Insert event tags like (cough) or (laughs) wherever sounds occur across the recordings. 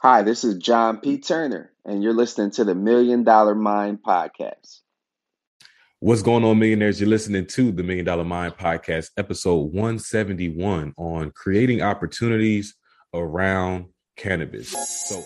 Hi, this is John P. Turner, and you're listening to the Million Dollar Mind Podcast. What's going on, millionaires? You're listening to the Million Dollar Mind Podcast, episode 171 on creating opportunities around cannabis. So,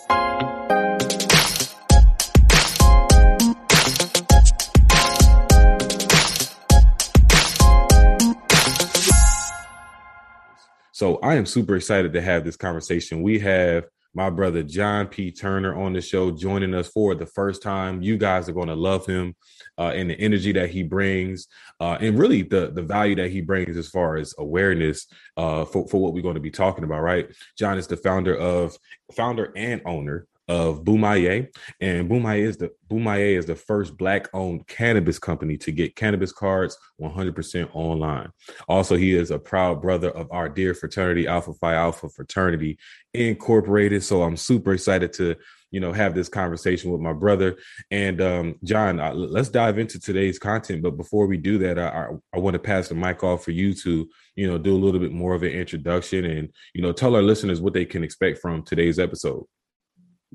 so I am super excited to have this conversation. We have my brother John P. Turner on the show, joining us for the first time. You guys are going to love him uh, and the energy that he brings, uh, and really the the value that he brings as far as awareness uh, for for what we're going to be talking about. Right, John is the founder of founder and owner of Boumaye, and Boumaye is the Boumaye is the first black-owned cannabis company to get cannabis cards 100% online. Also, he is a proud brother of our dear fraternity, Alpha Phi Alpha Fraternity Incorporated. So I'm super excited to you know have this conversation with my brother and um, john uh, let's dive into today's content but before we do that i, I want to pass the mic off for you to you know do a little bit more of an introduction and you know tell our listeners what they can expect from today's episode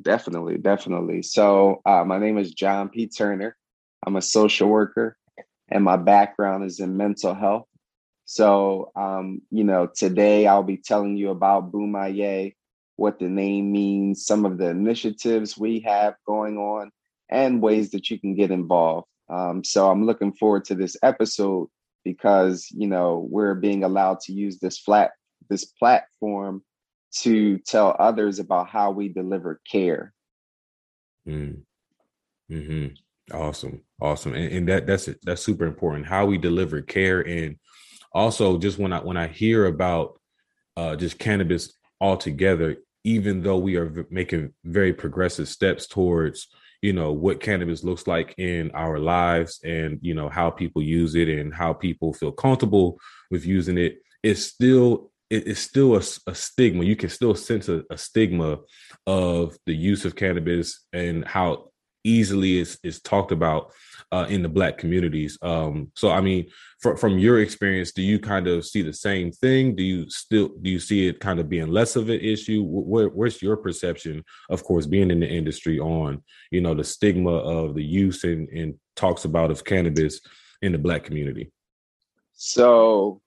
Definitely, definitely. So, uh, my name is John P. Turner. I'm a social worker, and my background is in mental health. So, um, you know, today I'll be telling you about Boumaye, what the name means, some of the initiatives we have going on, and ways that you can get involved. Um, so, I'm looking forward to this episode because you know we're being allowed to use this flat this platform to tell others about how we deliver care. Mm. Hmm. Awesome, awesome, and, and that that's it. that's super important. How we deliver care, and also just when I when I hear about uh, just cannabis altogether, even though we are v- making very progressive steps towards you know what cannabis looks like in our lives and you know how people use it and how people feel comfortable with using it it's still it, it's still a, a, stigma. You can still sense a, a, stigma of the use of cannabis and how easily it's, it's talked about uh, in the black communities. Um, so, I mean, for, from your experience, do you kind of see the same thing? Do you still do you see it kind of being less of an issue? Where, where's your perception, of course, being in the industry on you know the stigma of the use and, and talks about of cannabis in the black community? So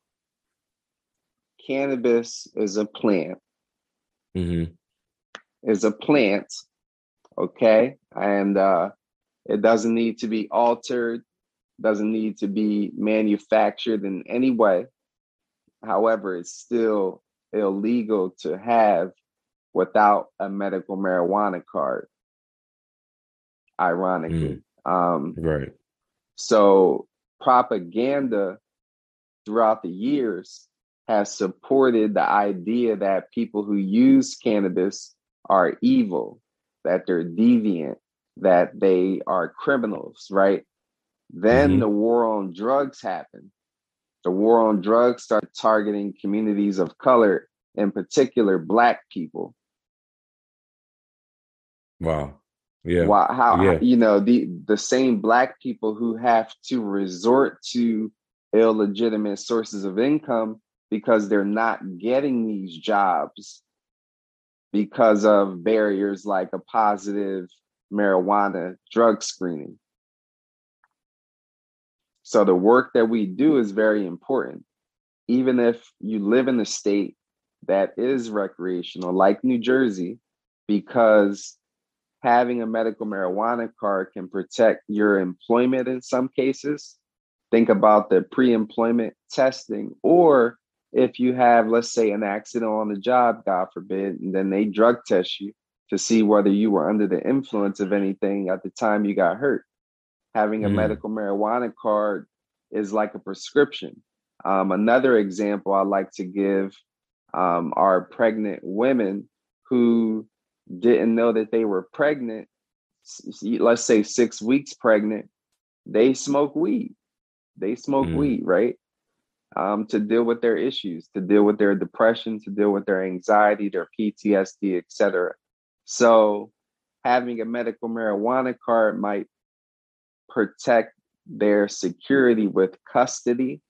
cannabis is a plant. Mm-hmm. Is a plant, okay, and uh, it doesn't need to be altered, doesn't need to be manufactured in any way. However, it's still illegal to have without a medical marijuana card. Ironically, mm. um, right. So propaganda throughout the years has supported the idea that people who use cannabis are evil, that they're deviant, that they are criminals, right? Then mm-hmm. the war on drugs happened. The war on drugs started targeting communities of color, in particular black people. Wow. Yeah. Wow. How, yeah. you know, the the same black people who have to resort to illegitimate sources of income because they're not getting these jobs because of barriers like a positive marijuana drug screening. So the work that we do is very important. Even if you live in a state that is recreational, like New Jersey, because having a medical marijuana card can protect your employment in some cases. Think about the pre employment testing or if you have, let's say, an accident on the job, God forbid, and then they drug test you to see whether you were under the influence of anything at the time you got hurt. Having a mm. medical marijuana card is like a prescription. Um, another example I like to give um, are pregnant women who didn't know that they were pregnant. Let's say six weeks pregnant, they smoke weed. They smoke mm. weed, right? Um, to deal with their issues, to deal with their depression, to deal with their anxiety, their PTSD, etc. So, having a medical marijuana card might protect their security with custody,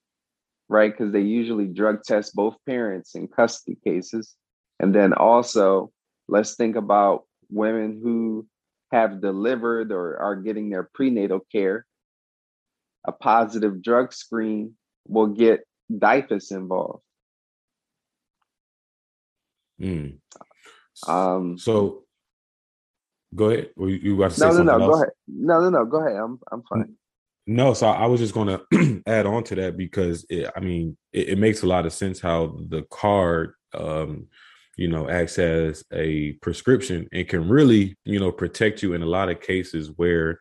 right? Because they usually drug test both parents in custody cases. And then also, let's think about women who have delivered or are getting their prenatal care, a positive drug screen will get DYFS involved. Mm. Um, so go ahead. you, you say no, no, no. Else? Go ahead. No, no, no. Go ahead. I'm, I'm fine. No, so I was just going to (clears throat) add on to that because it, I mean, it, it, makes a lot of sense how the card, um, you know, acts as a prescription and can really, you know, protect you in a lot of cases where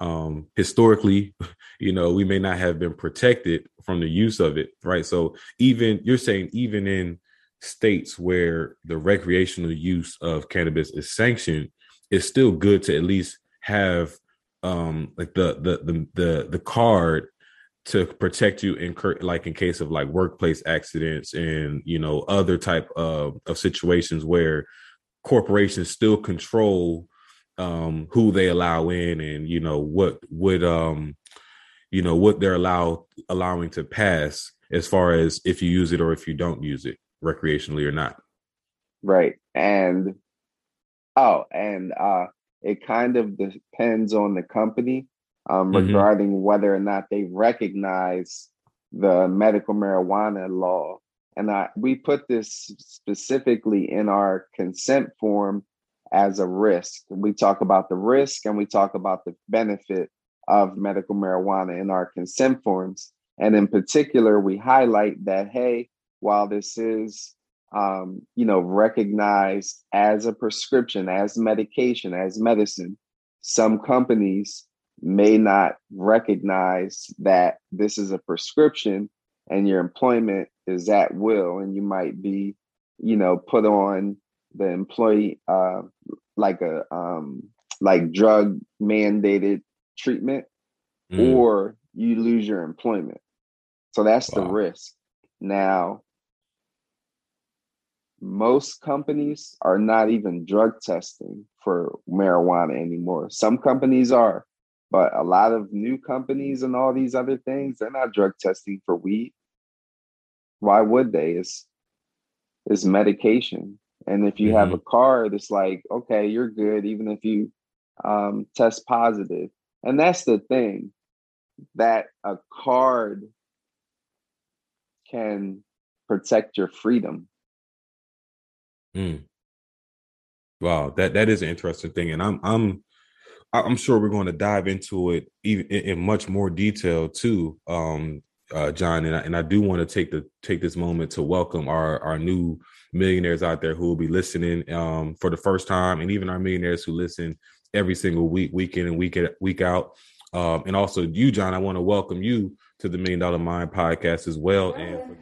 um historically (laughs) you know we may not have been protected from the use of it right? So even you're saying even in states where the recreational use of cannabis is sanctioned it's still good to at least have um like the the the the, the card to protect you in like in case of like workplace accidents and you know other type of of situations where corporations still control um who they allow in and you know what would um you know what they're allow allowing to pass as far as if you use it or if you don't use it recreationally or not right and oh and uh it kind of depends on the company um, mm-hmm. regarding whether or not they recognize the medical marijuana law. And I, we put this specifically in our consent form as a risk. We talk about the risk and we talk about the benefit of medical marijuana in our consent forms. And in particular, we highlight that, hey, while this is um, you know, recognized as a prescription, as medication, as medicine. Some companies may not recognize that this is a prescription and your employment is at will, and you might be, you know, put on the employee uh, like a um, like drug mandated treatment, mm. or you lose your employment. So that's wow. the risk. Now, most companies are not even drug testing for marijuana anymore. Some companies are, but a lot of new companies and all these other things, they're not drug testing for weed. Why would they? It's it's medication. And if you mm-hmm. have a card, it's like, okay, you're good, even if you um, test positive. And that's the thing that a card can protect your freedom Mm. Wow, that that is an interesting thing, and I'm I'm I'm sure we're going to dive into it even in, in much more detail too, um, uh, John. And I, and I do want to take the take this moment to welcome our our new millionaires out there who will be listening um, for the first time, and even our millionaires who listen every single week, week in and week in, week out. Um, and also you, John, I want to welcome you to the Million Dollar Mind podcast as well. And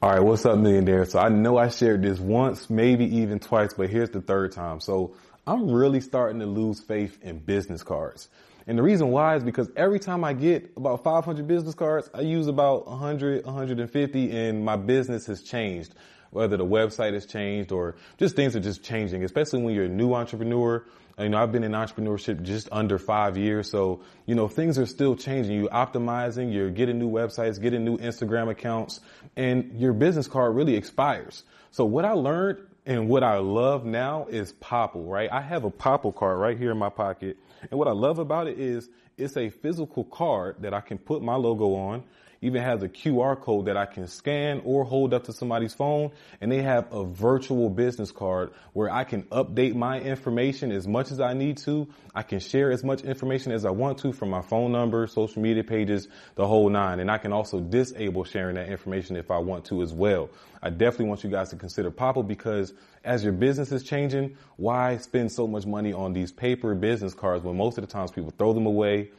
all right, what's up, millionaire? So I know I shared this once, maybe even twice, but here's the third time. So I'm really starting to lose faith in business cards. And the reason why is because every time I get about 500 business cards, I use about 100, 150 and my business has changed. Whether the website has changed or just things are just changing, especially when you're a new entrepreneur you know, I've been in entrepreneurship just under five years. So, you know, things are still changing. You're optimizing, you're getting new websites, getting new Instagram accounts, and your business card really expires. So what I learned and what I love now is Popl, right? I have a Popl card right here in my pocket. And what I love about it is it's a physical card that I can put my logo on even has a QR code that I can scan or hold up to somebody's phone. And they have a virtual business card where I can update my information as much as I need to. I can share as much information as I want to from my phone number, social media pages, the whole nine. And I can also disable sharing that information if I want to as well. I definitely want you guys to consider Popl because as your business is changing, why spend so much money on these paper business cards when most of the times people throw them away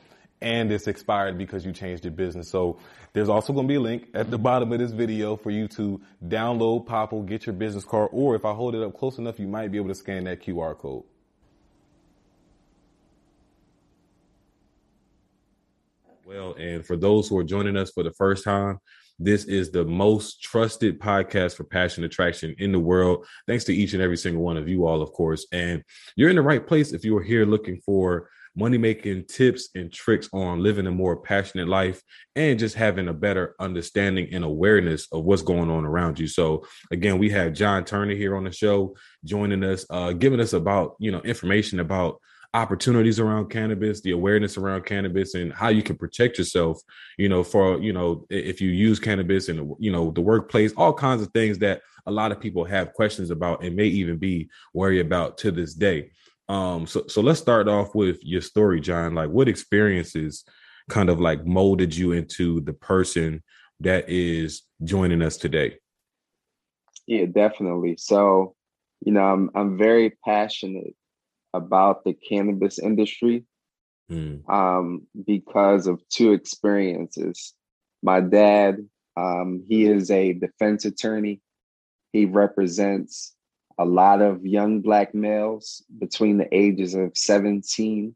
and it's expired because you changed your business. So there's also going to be a link at the mm-hmm. bottom of this video for you to download Popl, get your business card, or if I hold it up close enough, you might be able to scan that QR code. Well, and for those who are joining us for the first time, this is the most trusted podcast for passion attraction in the world. Thanks to each and every single one of you all, of course. And you're in the right place if you are here looking for money making tips and tricks on living a more passionate life and just having a better understanding and awareness of what's going on around you. So again, we have John Turner here on the show joining us, uh, giving us about you know information about opportunities around cannabis, the awareness around cannabis, and how you can protect yourself. You know, for you know, if you use cannabis in you know the workplace, all kinds of things that a lot of people have questions about and may even be worried about to this day. Um, so so let's start off with your story, John. Like, what experiences kind of like molded you into the person that is joining us today? Yeah, definitely. So, you know, I'm I'm very passionate about the cannabis industry mm. um, because of two experiences. My dad, um, he is a defense attorney. He represents a lot of young Black males between the ages of 17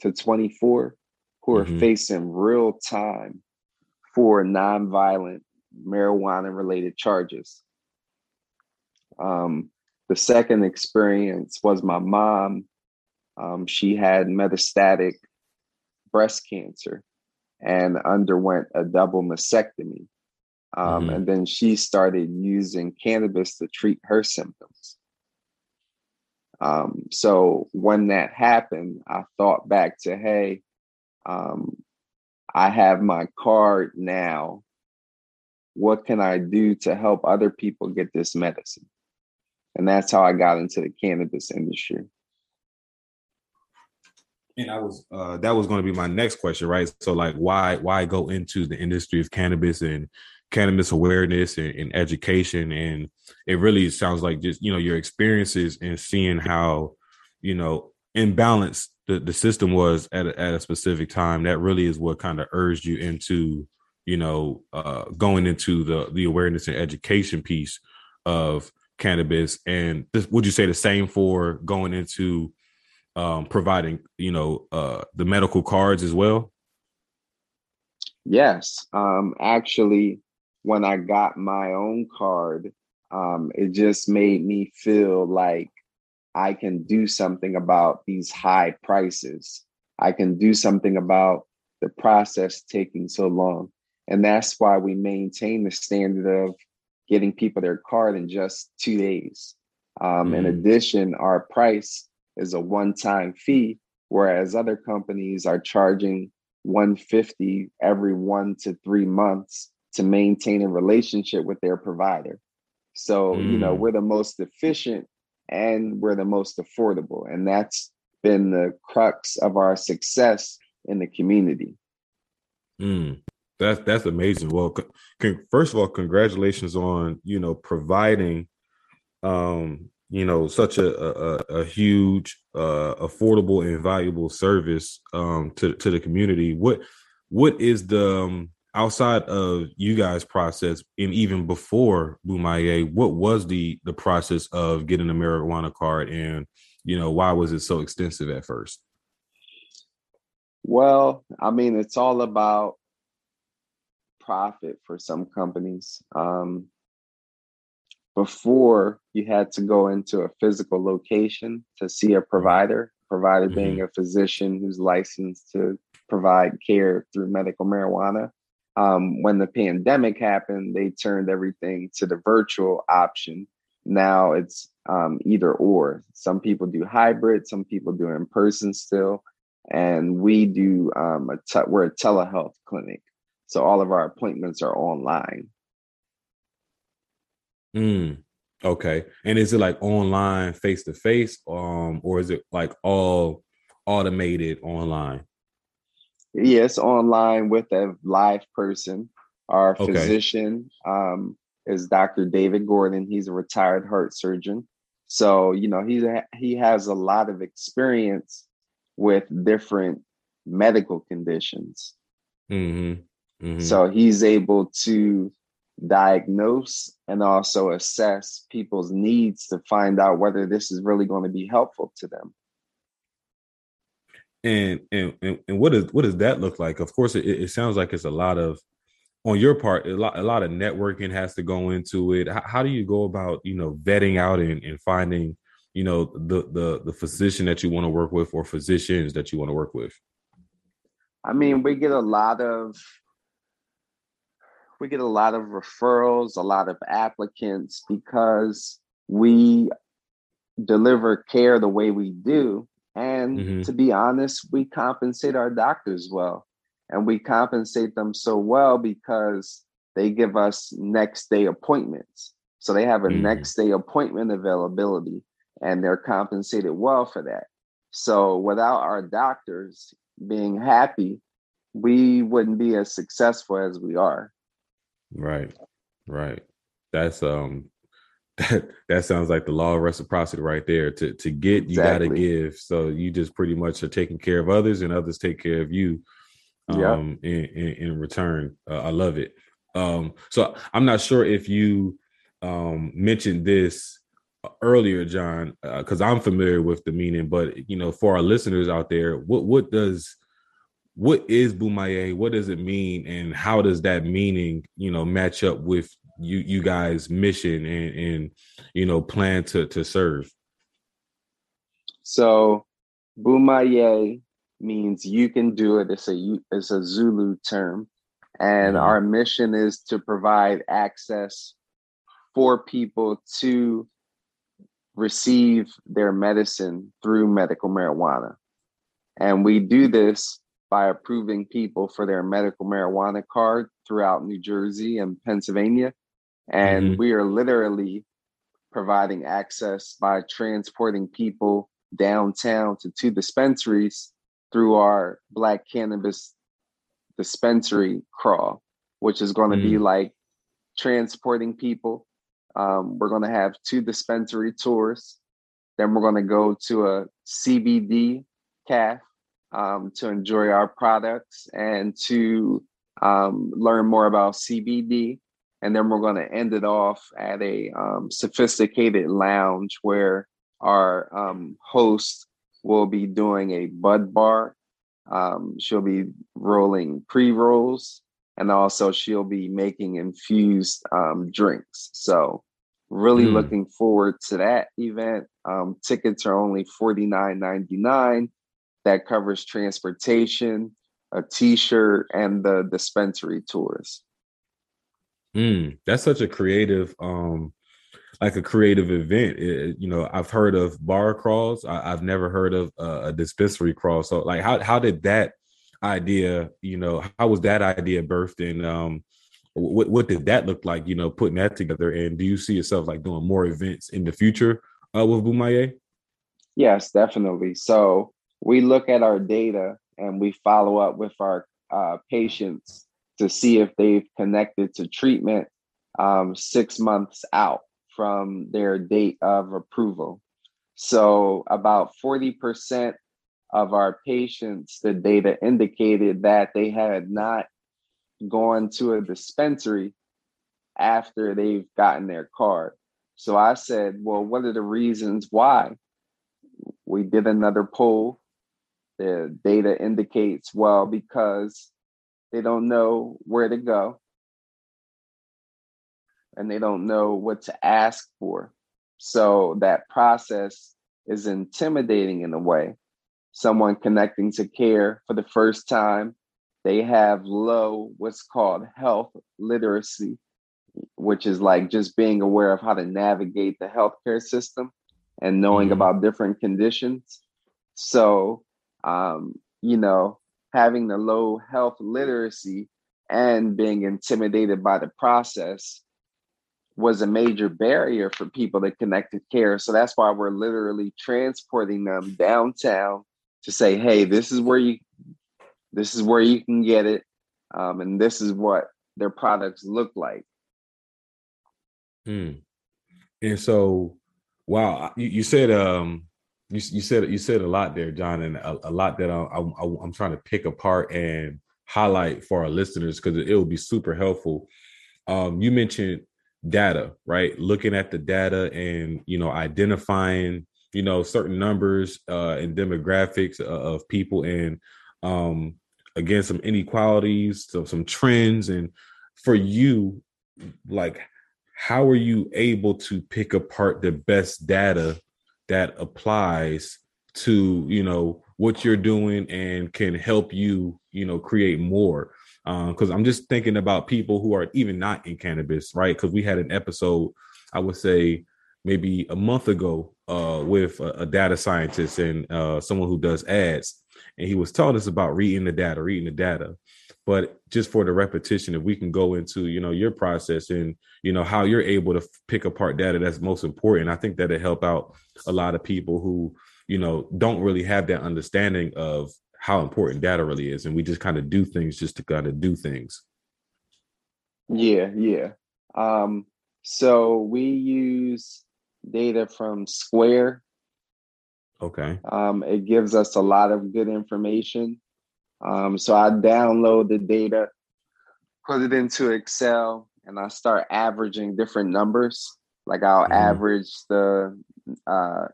to 24 who are mm-hmm. facing real time for nonviolent marijuana related charges. Um, the second experience was my mom. Um, she had metastatic breast cancer and underwent a double mastectomy. Um, mm-hmm. And then she started using cannabis to treat her symptoms. Um, so when that happened, I thought back to, hey, um, I have my card now. What can I do to help other people get this medicine? and that's how I got into the cannabis industry. And I was uh, that was going to be my next question, right? So, like, why why go into the industry of cannabis and cannabis awareness and, and education? And it really sounds like just you know your experiences and seeing how you know imbalanced the, the system was at a, at a specific time. That really is what kind of urged you into you know uh, going into the the awareness and education piece of cannabis and this, would you say the same for going into um, providing you know uh, the medical cards as well yes um, actually when i got my own card um, it just made me feel like i can do something about these high prices i can do something about the process taking so long and that's why we maintain the standard of getting people their card in just two days. Um, mm. In addition, our price is a one-time fee, whereas other companies are charging 150 every one to three months to maintain a relationship with their provider. So, mm. you know, mm. we're the most efficient and we're the most affordable. And that's been the crux of our success in the community. Mm. That's that's amazing. Well, con- first of all, congratulations on you know providing, um, you know, such a a, a huge, uh, affordable and valuable service um to to the community. What what is the um, outside of you guys' process, and even before Bumaye, what was the the process of getting a marijuana card, and you know why was it so extensive at first? Well, I mean, it's all about profit for some companies. Um, before you had to go into a physical location to see a provider, provider mm-hmm. being a physician who's licensed to provide care through medical marijuana. Um, when the pandemic happened, they turned everything to the virtual option. Now it's um, either or. Some people do hybrid, some people do in person still, and we do um, a te- we're a telehealth clinic. So all of our appointments are online. Mm, okay. And is it like online face to face um or is it like all automated online? Yes, online with a live person. Our okay. physician um, is Dr. David Gordon. He's a retired heart surgeon. So, you know, he's a, he has a lot of experience with different medical conditions. Mm-hmm. Mm-hmm. So he's able to diagnose and also assess people's needs to find out whether this is really going to be helpful to them. And and and, what does what does that look like? Of course, it, it sounds like it's a lot of on your part a lot, a lot of networking has to go into it. How, how, do you go about you know vetting out and, and finding you know the the the physician that you want to work with or physicians that you want to work with? I mean we get a lot of we get a lot of referrals a lot of applicants because we deliver care the way we do and mm-hmm. to be honest we compensate our doctors well and we compensate them so well because they give us next day appointments so they have a mm-hmm. next day appointment availability and they're compensated well for that. So without our doctors being happy, we wouldn't be as successful as we are. Right. Right. That's um that that sounds like the law of reciprocity right there. To to get you exactly. gotta give. So you just pretty much are taking care of others and others take care of you um in, in, in return. Uh, I love it. Um so I'm not sure if you um mentioned this earlier, John, because uh, I'm familiar with the meaning, but you know, for our listeners out there, what what does what is Bumaye? What does it mean, and how does that meaning, you know, match up with you you guys' mission and and you know plan to to serve? So, Bumaye means you can do it. It's a it's a Zulu term, and mm-hmm. our mission is to provide access for people to receive their medicine through medical marijuana. And we do this by approving people for their medical marijuana card throughout New Jersey and Pennsylvania. And mm-hmm. we are literally providing access by transporting people downtown to two dispensaries through our Black Cannabis Dispensary crawl, which is going to mm-hmm. be like transporting people um, we're going to have two dispensary tours. Then we're going to go to a CBD calf um, to enjoy our products and to um, learn more about CBD. And then we're going to end it off at a um, sophisticated lounge where our um, host will be doing a bud bar. Um, she'll be rolling pre rolls and also she'll be making infused um, drinks. So really mm. looking forward to that event. Um, tickets are only forty nine ninety nine. That covers transportation, a T-shirt, and the dispensary tours. Mm, that's such a creative, um, like a creative event. It, you know, I've heard of bar crawls. I, have never heard of uh, a dispensary crawl. So, like, how how did that idea, you know, how was that idea birthed? And um, what what did that look like? You know, putting that together, and do you see yourself like doing more events in the future uh, with Bumaye? Yes, definitely. So we look at our data and we follow up with our uh, patients to see if they've connected to treatment um, six months out from their date of approval. So about 40% of our patients, the data indicated that they had not gone to a dispensary after they've gotten their card. So I said, well, what are the reasons why? We did another poll. The data indicates, well, because they don't know where to go and they don't know what to ask for. So that process is intimidating in a way someone connecting to care for the first time. They have low, what's called health literacy, which is like just being aware of how to navigate the healthcare system and knowing mm-hmm. about different conditions. So, um, you know, having the low health literacy and being intimidated by the process was a major barrier for people that connected care. So that's why we're literally transporting them downtown to say, hey, this is where you this is where you can get it, um, and this is what their products look like. Hmm. And so, wow, you, you said um, you, you said you said a lot there, John, and a, a lot that I, I, I'm trying to pick apart and highlight for our listeners because it, will be super helpful. Um, you mentioned data, right? Looking at the data and you know identifying you know certain numbers uh and demographics of people and um again some inequalities some some trends and for you like how are you able to pick apart the best data that applies to you know what you're doing and can help you you know create more. Because um, i'm just thinking about people who are even not in cannabis right? Because we had an episode i would say maybe a month ago uh, with a, a, data scientist and uh, someone who does ads. And he was telling us about reading the data reading the data but just for the repetition if we can go into you know your process and you know how you're able to pick apart data that's most important i think that it help out a lot of people who you know don't really have that understanding of how important data really is. And we just kind of do things just to kind of do things. Yeah yeah. Um so we use data from square. Okay. Um it gives us a lot of good information um, so I download the data, put it into Excel, and I start averaging different numbers. Like I'll mm-hmm. average the uh,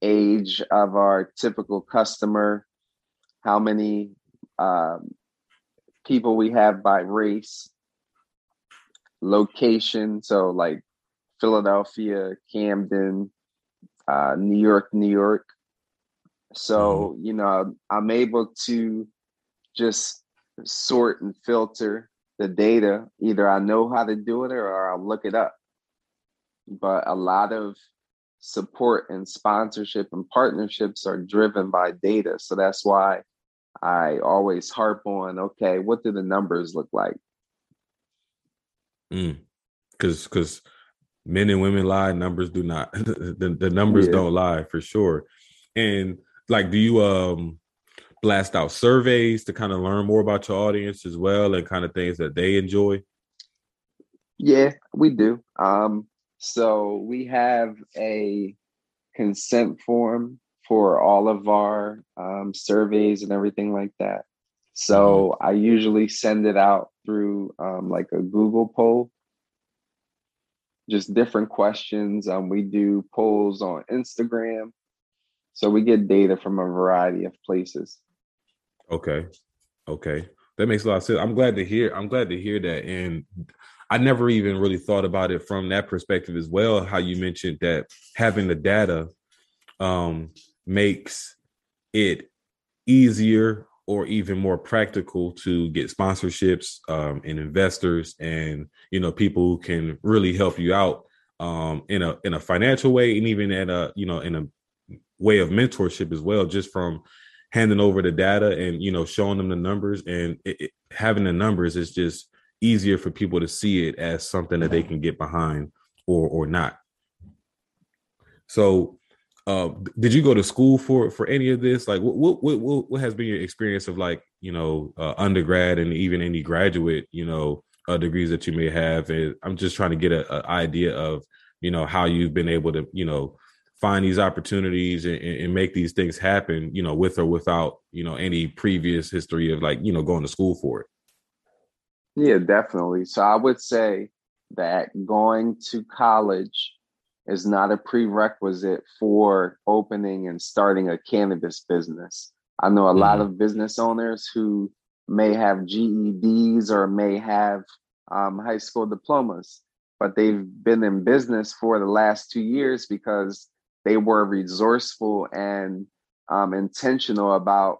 age of our typical customer, how many um, people we have by race, location. So like Philadelphia, Camden, uh, New York, New York. So, mm-hmm. you know, I'm able to just sort and filter the data. Either I know how to do it or I'll look it up. But a lot of support and sponsorship and partnerships are driven by data. So that's why I always harp on okay, what do the numbers look like? Mm. Cause cause men and women lie, numbers do not. (laughs) the, the numbers yeah. don't lie for sure. And like do you um blast out surveys to kind of learn more about your audience as well and kind of things that they enjoy? Yeah, we do. Um, so we have a consent form for all of our um, surveys and everything like that. So mm-hmm. I usually send it out through um, like a Google poll, just different questions. Um, we do polls on Instagram. So we get data from a variety of places. Okay. Okay. That makes a lot of sense. I'm glad to hear. I'm glad to hear that. And I never even really thought about it from that perspective as well. How you mentioned that having the data um, makes it easier or even more practical to get sponsorships um, and investors and you know people who can really help you out um, in a in a financial way and even at a you know in a way of mentorship as well just from handing over the data and you know showing them the numbers and it, it, having the numbers is just easier for people to see it as something that they can get behind or or not. So uh, did you go to school for for any of this? Like what what what, what has been your experience of like you know uh, undergrad and even any graduate you know uh, degrees that you may have? And i'm just trying to get an idea of you know how you've been able to you know find these opportunities and, and, make these things happen, you know, with or without, you know, any previous history of like, you know, going to school for it. Yeah, definitely. So I would say that going to college is not a prerequisite for opening and starting a cannabis business. I know a mm-hmm. lot of business owners who may have GEDs or may have um, high school diplomas, but they've been in business for the last two years because they were resourceful and um, intentional about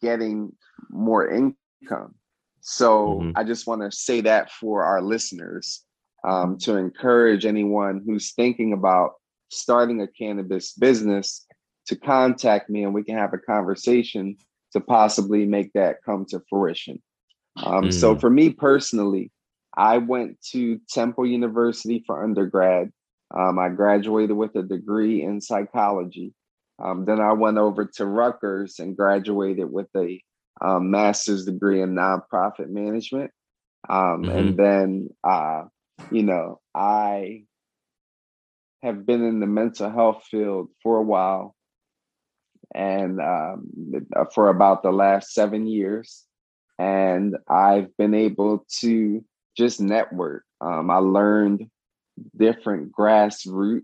getting more income. So mm-hmm. I just want to say that for our listeners um, to encourage anyone who's thinking about starting a cannabis business to contact me and we can have a conversation to possibly make that come to fruition. Um, mm. So for me personally, I went to Temple University for undergrad um, I graduated with a degree in psychology. Um, then I went over to Rutgers and graduated with a um, master's degree in nonprofit management. Um, mm-hmm. And then, uh, you know, I have been in the mental health field for a while and um, for about the last seven years. And I've been able to just network. Um, I learned different grassroots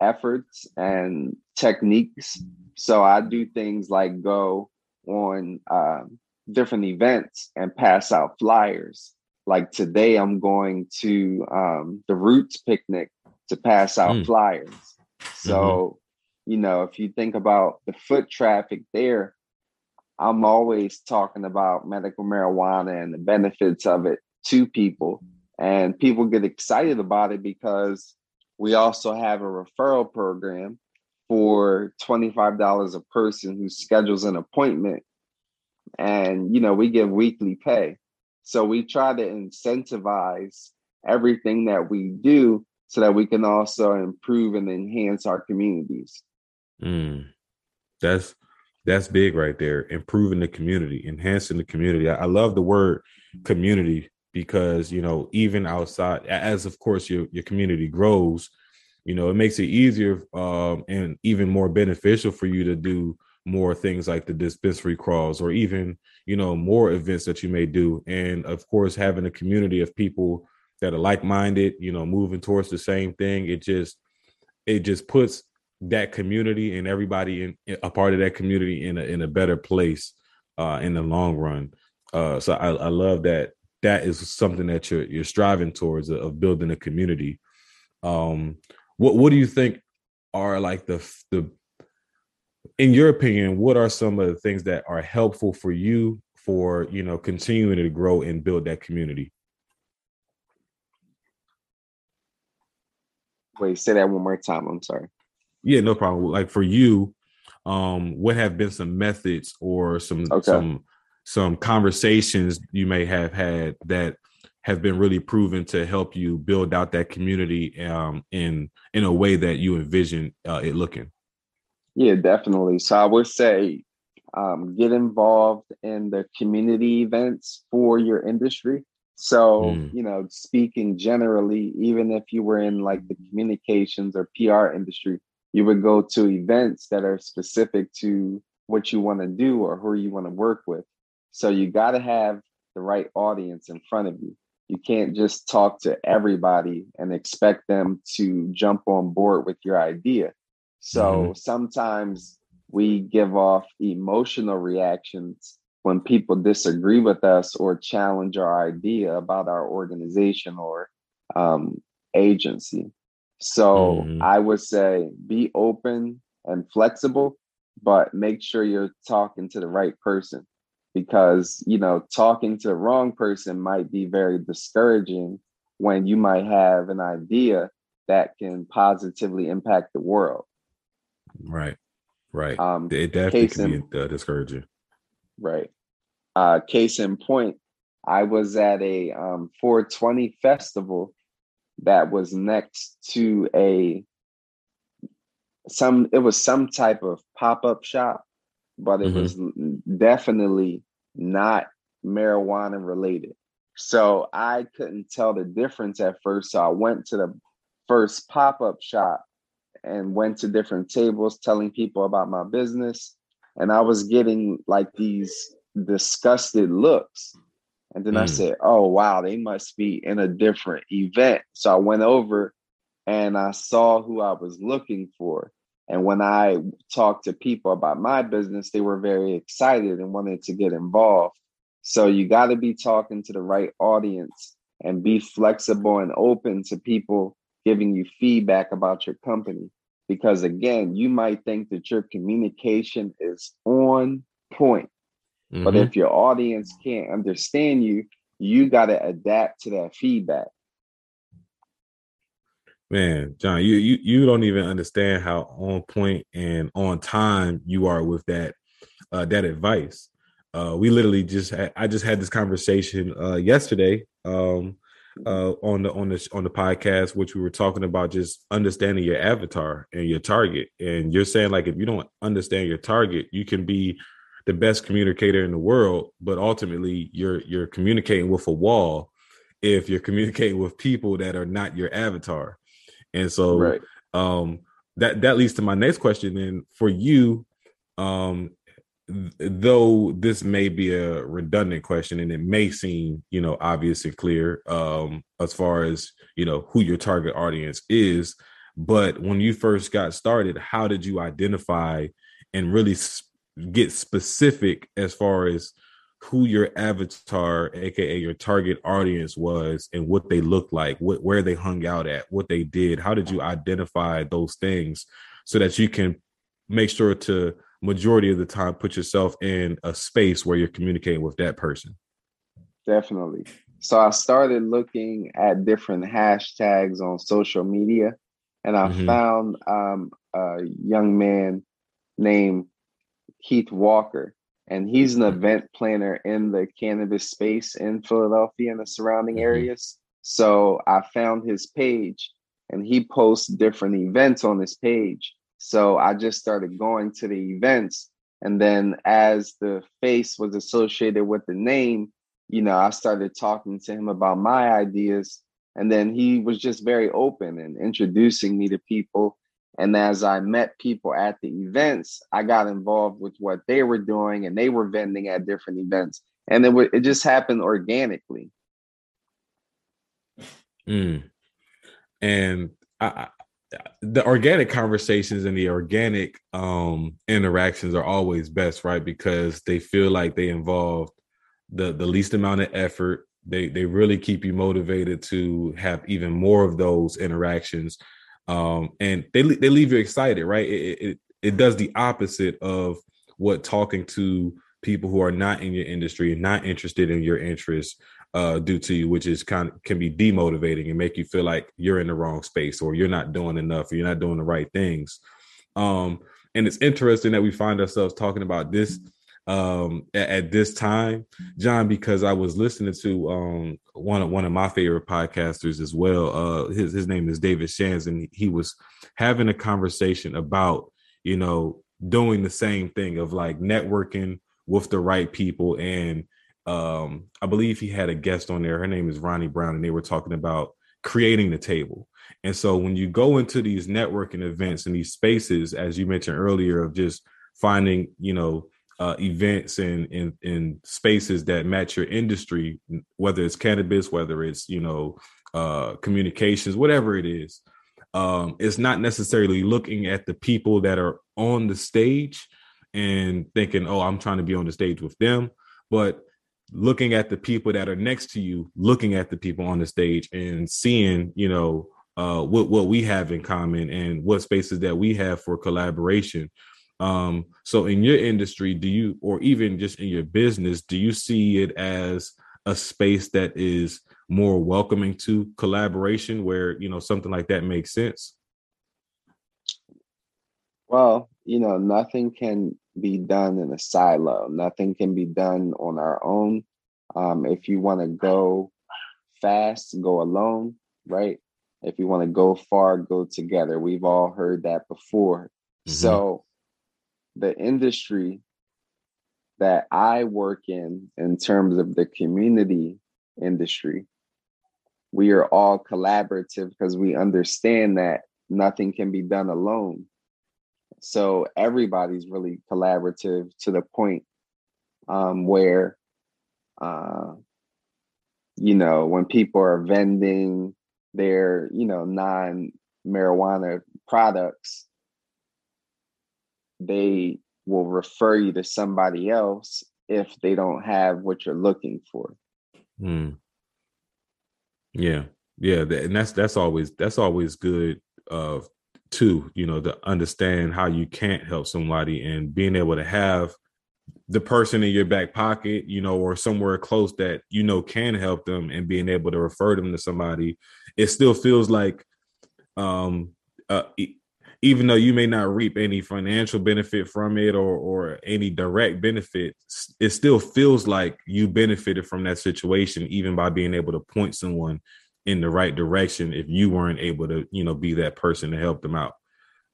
efforts and techniques. So I do things like go on uh, different events and pass out flyers. Like today, I'm going to um, the Roots picnic to pass out mm. flyers. So, mm-hmm. you know, if you think about the foot traffic there, I'm always talking about medical marijuana and the benefits of it to people. And people get excited about it because we also have a referral program for $25 a person who schedules an appointment. And, you know, we give weekly pay. So we try to incentivize everything that we do so that we can also improve and enhance our communities. Mm, that's that's big right there. Improving the community, enhancing the community. I, I love the word community because you know even outside, as of course your your community grows, you know it makes it easier um, and even more beneficial for you to do more things like the dispensary crawls or even you know more events that you may do. And of course having a community of people that are like-minded you know moving towards the same thing it just it just puts that community and everybody in a part of that community in a in a better place uh in the long run. Uh so i, I love that that is something that you're you're striving towards of building a community. Um what what do you think are like the the in your opinion what are some of the things that are helpful for you for you know continuing to grow and build that community? Wait say that one more time i'm sorry. Yeah no problem. Like for you um what have been some methods or some okay. some some conversations you may have had that have been really proven to help you build out that community um, in in a way that you envision uh, it looking. Yeah, definitely. So I would say um, get involved in the community events for your industry. So mm. you know, speaking generally, even if you were in like the communications or PR industry, you would go to events that are specific to what you want to do or who you want to work with. So you got to have the right audience in front of you you can't just talk to everybody and expect them to jump on board with your idea. So mm-hmm. sometimes we give off emotional reactions when people disagree with us or challenge our idea about our organization or um, agency. So mm-hmm. I would say be open and flexible, but make sure you're talking to the right person because you know talking to the wrong person might be very discouraging when you might have an idea that can positively impact the world. Right right. Um it definitely can in, be uh, discouraging. Right. Uh case in point i was at a um 420 festival that was next to a some it was some type of pop-up shop but it mm-hmm. was definitely not marijuana related. So I couldn't tell the difference at first. So I went to the first pop up shop and went to different tables telling people about my business. And I was getting like these disgusted looks. And then mm. I said, oh, wow, they must be in a different event. So I went over and I saw who I was looking for. And when I talked to people about my business, they were very excited and wanted to get involved. So you got to be talking to the right audience and be flexible and open to people giving you feedback about your company. Because again, you might think that your communication is on point. Mm-hmm. But if your audience can't understand you, you got to adapt to that feedback. Man, John, you you you don't even understand how on point and on time you are with that uh that advice. Uh we literally just had, I just had this conversation uh yesterday um uh on the on the on the podcast which we were talking about just understanding your avatar and your target. And you're saying like if you don't understand your target you can be the best communicator in the world but ultimately you're you're communicating with a wall if you're communicating with people that are not your avatar and so right. um that that leads to my next question then for you um though this may be a redundant question and it may seem you know obvious and clear um as far as you know who your target audience is but when you first got started how did you identify and really get specific as far as who your avatar, aka your target audience was, and what they looked like, what where they hung out at, what they did. How did you identify those things so that you can make sure to majority of the time put yourself in a space where you're communicating with that person definitely so i started looking at different hashtags on social media and i mm-hmm. found um, a young man named keith walker and he's an event planner in the cannabis space in philadelphia and the surrounding mm-hmm. areas so i found his page and he posts different events on his page so I just started going to the events. And then as the face was associated with the name, you know, I started talking to him about my ideas. And then he was just very open and introducing me to people. And as I met people at the events, I got involved with what they were doing and they were vending at different events. And it, w- it just happened organically. Mm. And I, the organic conversations and the organic um interactions are always best right because they feel like they involve the the least amount of effort they they really keep you motivated to have even more of those interactions um and they they leave you excited right it it, it does the opposite of what talking to people who are not in your industry and not interested in your interests uh, do to you, which is kind of can be demotivating and make you feel like you're in the wrong space or you're not doing enough or you're not doing the right things. Um, and it's interesting that we find ourselves talking about this um, at, at, this time, John, because I was listening to um, one of one of my favorite podcasters as well. Uh, his his name is David Shands, and he was having a conversation about you know doing the same thing of like networking with the right people and um, I believe he had a guest on there. Her name is Ronnie Brown, and they were talking about creating the table. And so when you go into these networking events and these spaces, as you mentioned earlier, of just finding, you know, uh, events and in, in spaces that match your industry, whether it's cannabis, whether it's you know uh, communications, whatever it is, um, it's not necessarily looking at the people that are on the stage and thinking, "Oh, I'm trying to be on the stage with them," but looking at the people that are next to you, looking at the people on the stage and seeing, you know, uh, what what we have in common and what spaces that we have for collaboration. Um, so in your industry, do you, or even just in your business, do you see it as a space that is more welcoming to collaboration, where you know something like that makes sense? Well, you know, nothing can be done in a silo. Nothing can be done on our own. Um, if you want to go fast, go alone, right? If you want to go far, go together. We've all heard that before. Mm-hmm. So, the industry that I work in, in terms of the community industry, we are all collaborative because we understand that nothing can be done alone. So everybody's really collaborative to the point um, where, uh, you know, when people are vending their, you know, non marijuana products, they will refer you to somebody else if they don't have what you're looking for. Mm. Yeah, yeah, and that's that's always that's always good uh, too you know to understand how you can't help somebody and being able to have the person in your back pocket you know or somewhere close that you know can help them and being able to refer them to somebody it still feels like um uh, even though you may not reap any financial benefit from it or or any direct benefit it still feels like you benefited from that situation even by being able to point someone in the right direction if you weren't able to, you know, be that person to help them out.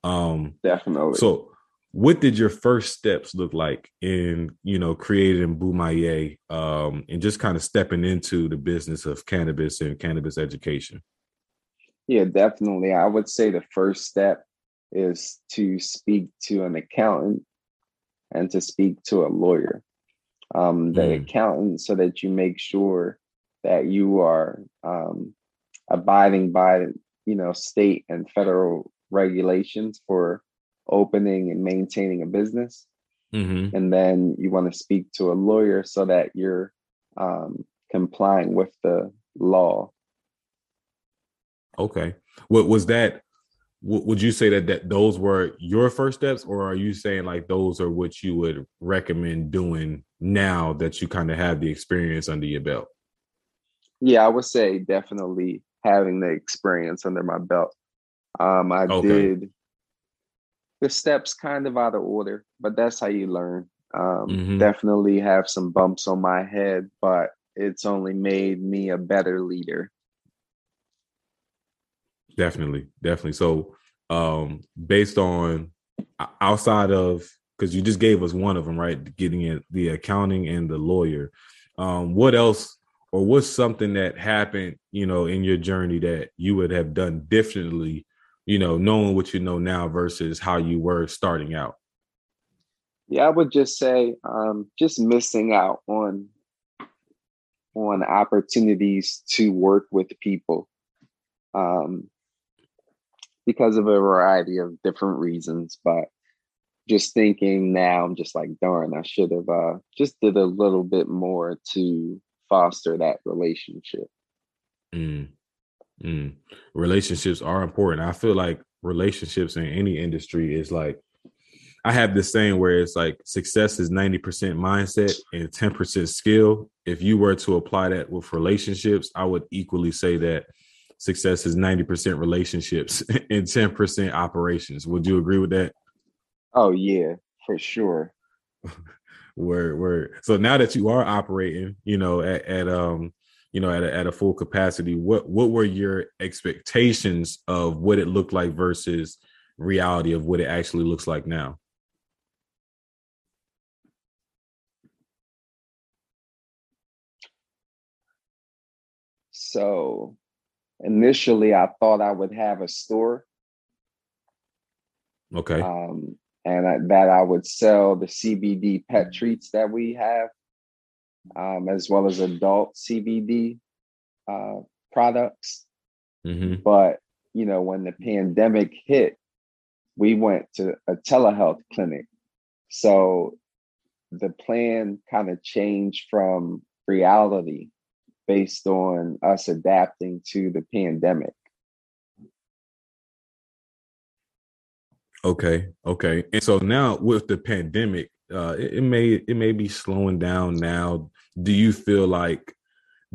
Um definitely. So what did your first steps look like in, you know, creating Bumaye um and just kind of stepping into the business of cannabis and cannabis education? Yeah, definitely. I would say the first step is to speak to an accountant and to speak to a lawyer. Um, the mm. accountant, so that you make sure that you are um, abiding by you know state and federal regulations for opening and maintaining a business mm-hmm. and then you want to speak to a lawyer so that you're um, complying with the law okay what was that w- would you say that that those were your first steps, or are you saying like those are what you would recommend doing now that you kind of have the experience under your belt? Yeah, I would say definitely having the experience under my belt. Um, I okay. did the steps kind of out of order, but that's how you learn. Um, mm-hmm. Definitely have some bumps on my head, but it's only made me a better leader. Definitely, definitely. So, um, based on outside of because you just gave us one of them, right? Getting it, the accounting and the lawyer. Um, what else, or what's something that happened, you know, in your journey that you would have done differently, you know, knowing what you know now versus how you were starting out? Yeah, I would just say um, just missing out on on opportunities to work with people um, because of a variety of different reasons. But just thinking now, I'm just like, darn, I should have uh, just did a little bit more to foster that relationship. Mm. Mm. Relationships are important. I feel like relationships in any industry is like I have this saying where it's like success is 90% mindset and 10% skill. If you were to apply that with relationships, I would equally say that success is 90% relationships (laughs) and 10% operations. Would you agree with that? Oh yeah, for sure. (laughs) where where so now that you are operating, you know, at, at um you know at a, at a full capacity, what what were your expectations of what it looked like versus reality of what it actually looks like now? So initially, I thought I would have a store. Okay. Um, and I, that I would sell the CBD pet treats that we have, um, as well as adult CBD uh, products. Mm-hmm. But you know, when the pandemic hit, we went to a telehealth clinic. So the plan kind of changed from reality based on us adapting to the pandemic. Okay, okay. And so now with the pandemic, uh, it, it may it may be slowing down now. Do you feel like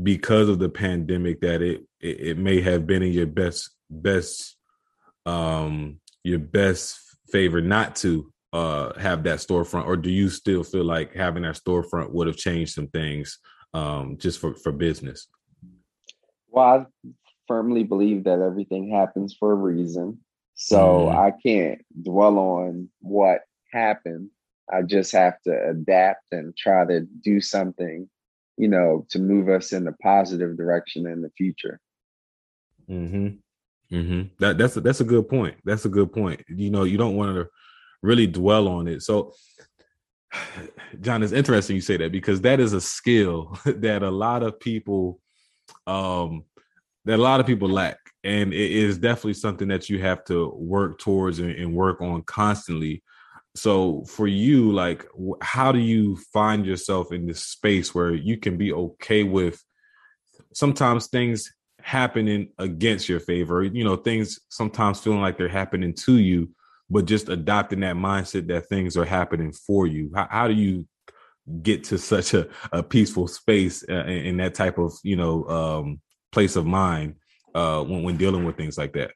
because of the pandemic that it, it it, may have been in your best best um your best favor not to uh have that storefront or do you still feel like having that storefront would have changed some things um, just for for business? Well, I firmly believe that everything happens for a reason. So mm. I can't dwell on what happened. I just have to adapt and try to do something, you know, to move us in a positive direction in the future. Mm-hmm. Mm-hmm. That that's a, that's a good point. That's a good point. You know, you don't want to really dwell on it. So John, it's interesting you say that because that is a skill (laughs) that a lot of people um that a lot of people lack. And it is definitely something that you have to work towards and, and work on constantly. So for you, like how do you find yourself in this space where you can be okay with sometimes things happening against your favor, you know, things sometimes feeling like they're happening to you, but just adopting that mindset that things are happening for you. How, how do you get to such a, a peaceful space uh, in, in, that type of you know um, place of mind uh, when, when dealing with things like that?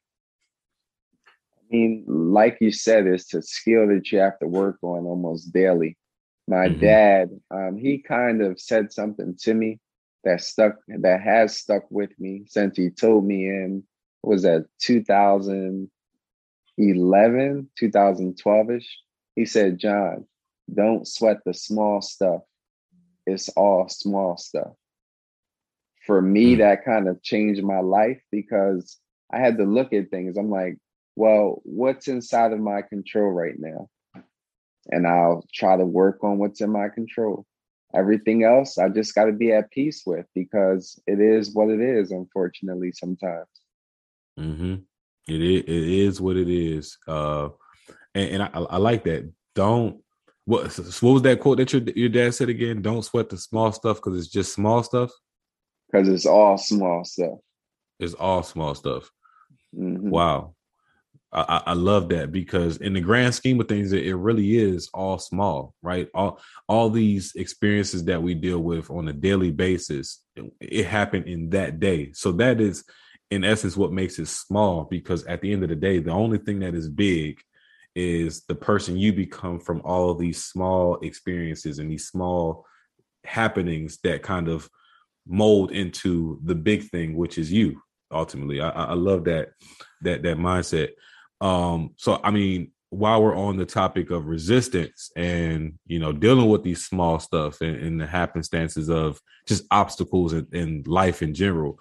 I mean, like you said, it's a skill that you have to work on almost daily. My mm-hmm. dad, um, he kind of said something to me that stuck, that has stuck with me since he told me in was that 2000 11, 2012 ish, he said, John, don't sweat the small stuff. It's all small stuff. For me, mm. that kind of changed my life because I had to look at things. I'm like, well, what's inside of my control right now? And I'll try to work on what's in my control. Everything else, I just got to be at peace with because it is what it is, unfortunately, sometimes. Mm-hmm. It is, it is what it is. Uh, and, and I, I, like that. Don't what what was that quote that your your dad said again? Don't sweat the small stuff because it's just small stuff. Because it's all small stuff. It's all small stuff. Mm-hmm. Wow. I, I, love that because in the grand scheme of things, it, it really is all small, right? All all these experiences that we deal with on a daily basis, it, it happened in that day. So that is, in essence, what makes it small. Because at the end of the day, the only thing that is big is the person you become from all of these small experiences and these small happenings that kind of mold into the big thing, which is you. Ultimately, I, I love that that that mindset. Um, so I mean, while we're on the topic of resistance and you know dealing with these small stuff and, and the happenstances of just obstacles in, in, life in general,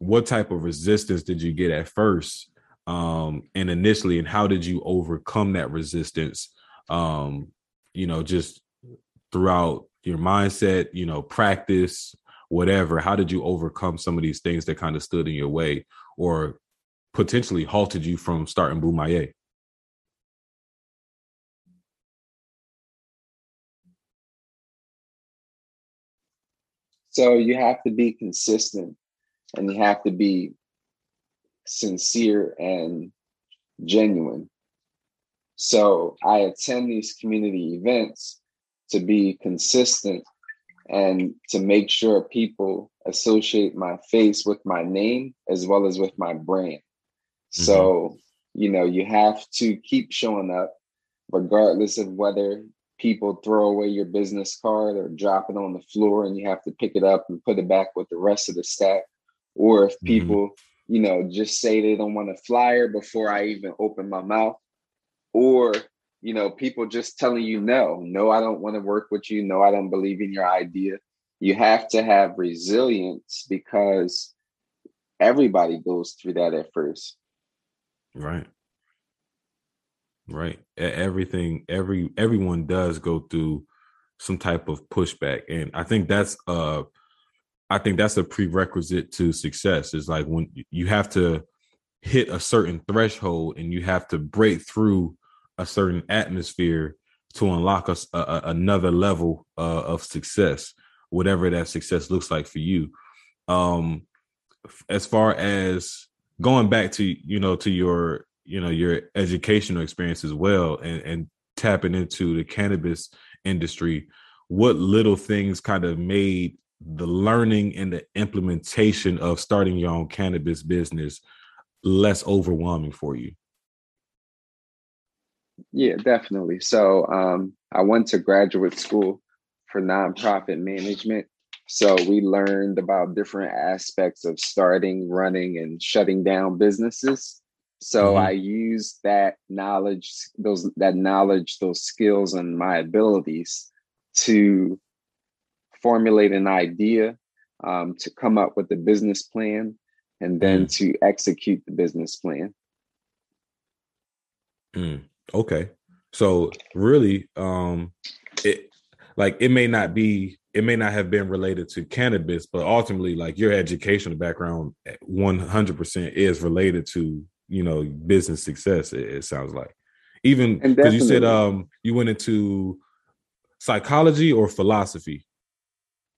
what type of resistance did you get at first um, and initially, and how did you overcome that resistance? Um, you know, just throughout your mindset, you know, practice, whatever. How did you overcome some of these things that kind of stood in your way, or potentially halted you from starting Boumaye? So you have to be consistent and you have to be sincere and genuine. So I attend these community events to be consistent and to make sure people associate my face with my name as well as with my brand. Mm-hmm. So, you know, you have to keep showing up regardless of whether people throw away your business card or drop it on the floor and you have to pick it up and put it back with the rest of the stack. Or if mm-hmm. people, mm-hmm. you know, just say they don't want a flyer before I even open my mouth. Or, you know, people just telling you no, no, I don't want to work with you. No, I don't believe in your idea. You have to have resilience because everybody goes through that at first. Right. Right. Everything, every everyone does go through some type of pushback. And I think that's uh I think that's a prerequisite to success. Is like when you have to hit a certain threshold and you have to break through a certain atmosphere to unlock a another level uh, of success, whatever that success looks like for you. Um, as far as going back to you know to your you know your educational experience as well and and tapping into the cannabis industry what little things kind of made the learning and the implementation of starting your own cannabis business less overwhelming for you yeah definitely so um, i went to graduate school for nonprofit management so we learned about different aspects of starting, running, and shutting down businesses. So mm-hmm. I used that knowledge, those that knowledge, those skills, and my abilities to formulate an idea, um, to come up with a business plan, and then mm. to execute the business plan. Mm. Okay, so really, um, it like it may not be it may not have been related to cannabis, but ultimately, like your educational background, eh, one hundred percent is related to you know business success. It, it sounds like even because you said um you went into psychology or philosophy.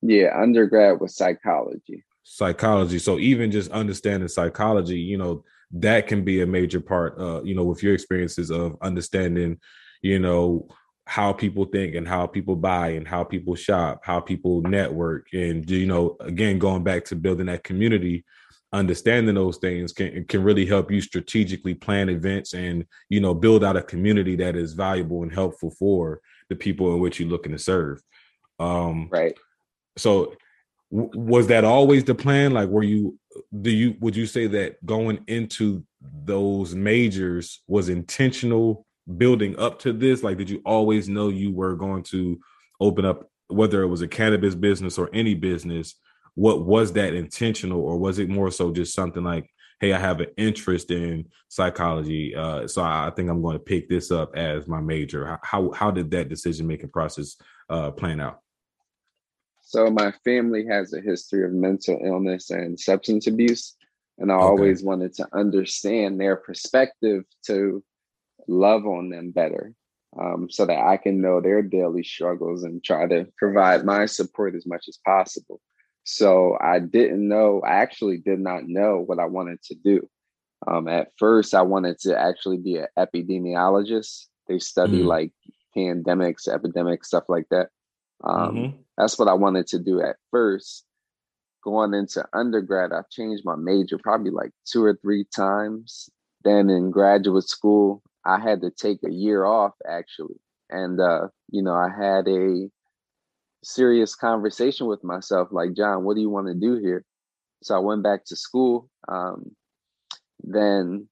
Yeah, undergrad was psychology. Psychology. So even just understanding psychology, you know, that can be a major part. Uh, you know, with your experiences of understanding, you know, how people think and how people buy and how people shop, how people network, and you know, again, going back to building that community, understanding those things can can really help you strategically plan events and you know build out a community that is valuable and helpful for the people in which you're looking to serve. Um, right. So, w- was that always the plan? Like, were you? Do you would you say that going into those majors was intentional building up to this? Like, did you always know you were going to open up, whether it was a cannabis business or any business? What was that intentional, or was it more so just something like, hey, I have an interest in psychology, uh, so I think I'm going to pick this up as my major. How how did that decision making process uh, plan out? So my family has a history of mental illness and substance abuse, and I okay. always wanted to understand their perspective to love on them better um, so that I can know their daily struggles and try to provide my support as much as possible. So I didn't know, I actually did not know what I wanted to do. Um, at first, I wanted to actually be an epidemiologist. They study mm. like pandemics, epidemics, stuff like that. Um, mm-hmm. That's what I wanted to do at first. Going into undergrad, I changed my major probably like two or three times. Then in graduate school, I had to take a year off actually. And, uh, you know, I had a serious conversation with myself like, John, what do you want to do here? So I went back to school. Um, then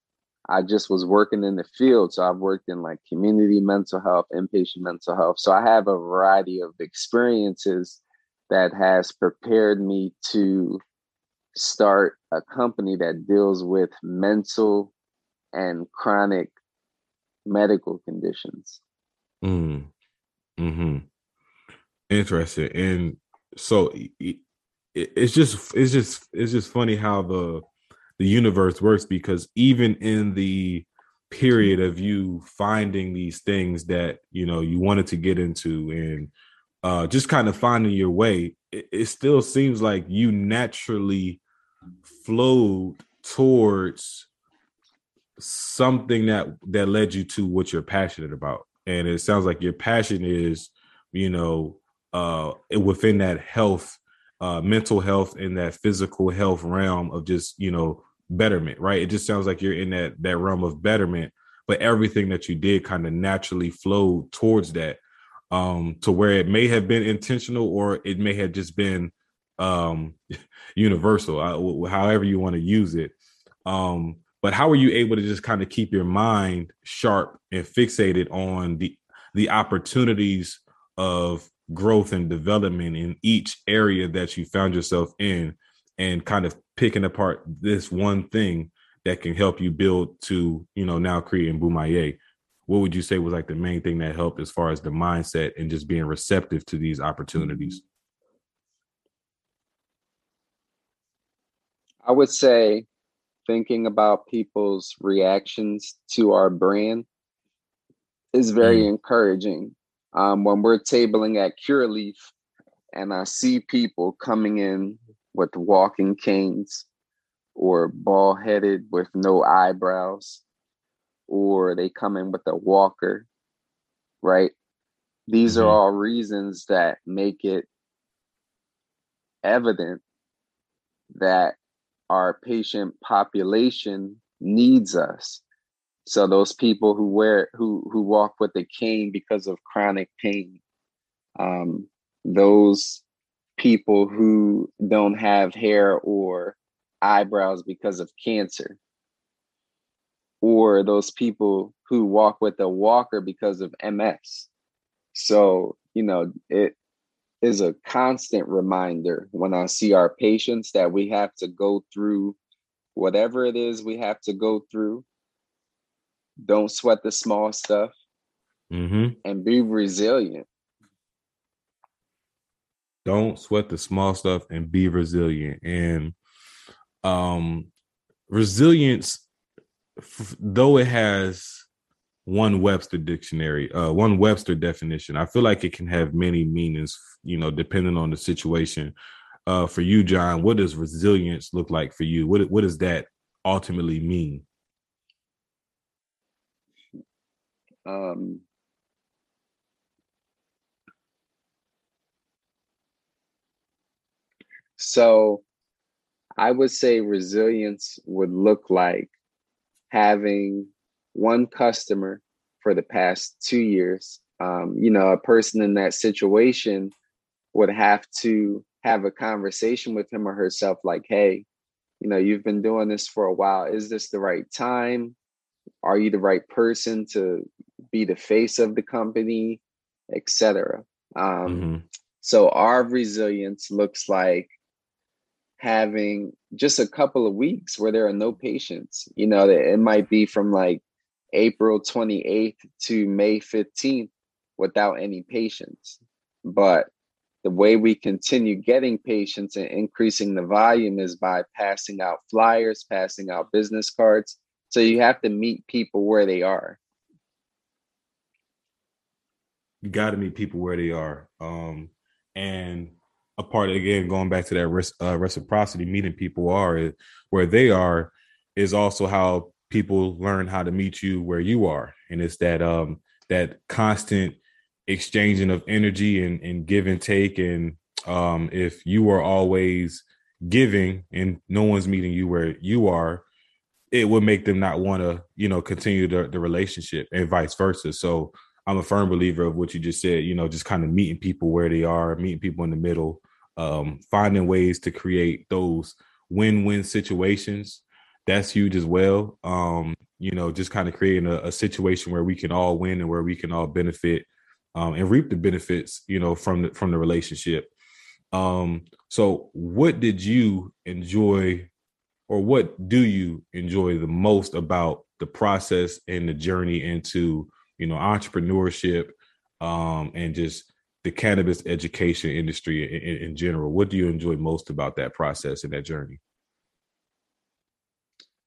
I just was working in the field. So I've worked in like community mental health, inpatient mental health. So I have a variety of experiences that has prepared me to start a company that deals with mental and chronic medical conditions. Mm. Hmm. Interesting. And so it's just it's just it's just funny how the the universe works because even in the period of you finding these things that you know you wanted to get into and uh just kind of finding your way it, it still seems like you naturally flowed towards something that that led you to what you're passionate about. And it sounds like your passion is you know uh within that health uh mental health and that physical health realm of just you know betterment right? It just sounds like you're in that that realm of betterment but everything that you did kind of naturally flowed towards that um to where it may have been intentional or it may have just been um (laughs) universal uh, however you want to use it. Um but how are you able to just kind of keep your mind sharp and fixated on the the opportunities of growth and development in each area that you found yourself in and kind of picking apart this one thing that can help you build to you know now creating Boumaye what would you say was like the main thing that helped as far as the mindset and just being receptive to these opportunities i would say thinking about people's reactions to our brand is very mm. encouraging. Um, when we're tabling at Curaleaf and I see people coming in with walking canes or bald headed with no eyebrows, or they come in with a walker, right? These mm-hmm. are all reasons that make it evident that our patient population needs us. So those people who wear who who walk with a cane because of chronic pain, um, those people who don't have hair or eyebrows because of cancer, or those people who walk with a walker because of MS. So you know it is a constant reminder when I see our patients that we have to go through whatever it is we have to go through. Don't sweat the small stuff mm-hmm. and be resilient. Don't sweat the small stuff and be resilient. And um resilience, though it has one Webster dictionary, uh, one Webster definition. I feel like it can have many meanings, you know, depending on the situation. Uh, for you, John, what does resilience look like for you? What what does that ultimately mean? Um, so I would say resilience would look like having one customer for the past two years. Um, you know, a person in that situation would have to have a conversation with him or herself like, hey, you know, you've been doing this for a while. Is this the right time? Are you the right person to be the face of the company, etc. Um, mm-hmm. So our resilience looks like having just a couple of weeks where there are no patients. You know, it might be from like April 28th to May 15th without any patients. But the way we continue getting patients and increasing the volume is by passing out flyers, passing out business cards. So you have to meet people where they are. You got to meet people where they are. Um, and a part of, again, going back to that res- uh, reciprocity, meeting people are where they are is also how people learn how to meet you where you are. And it's that um that constant exchanging of energy and, and give and take. And um if you are always giving and no one's meeting you where you are, it would make them not want to, you know, continue the, the relationship and vice versa. So I'm a firm believer of what you just said, you know, just kind of meeting people where they are, meeting people in the middle, um, finding ways to create those win-win situations. That's huge as well. Um, you know, just kind of creating a, a, situation where we can all win and where we can all benefit um, and reap the benefits, you know, from the from the relationship. Um, so what did you enjoy or what do you enjoy the most about the process and the journey into you know entrepreneurship um, and just the cannabis education industry in, in, general? What do you enjoy most about that process and that journey?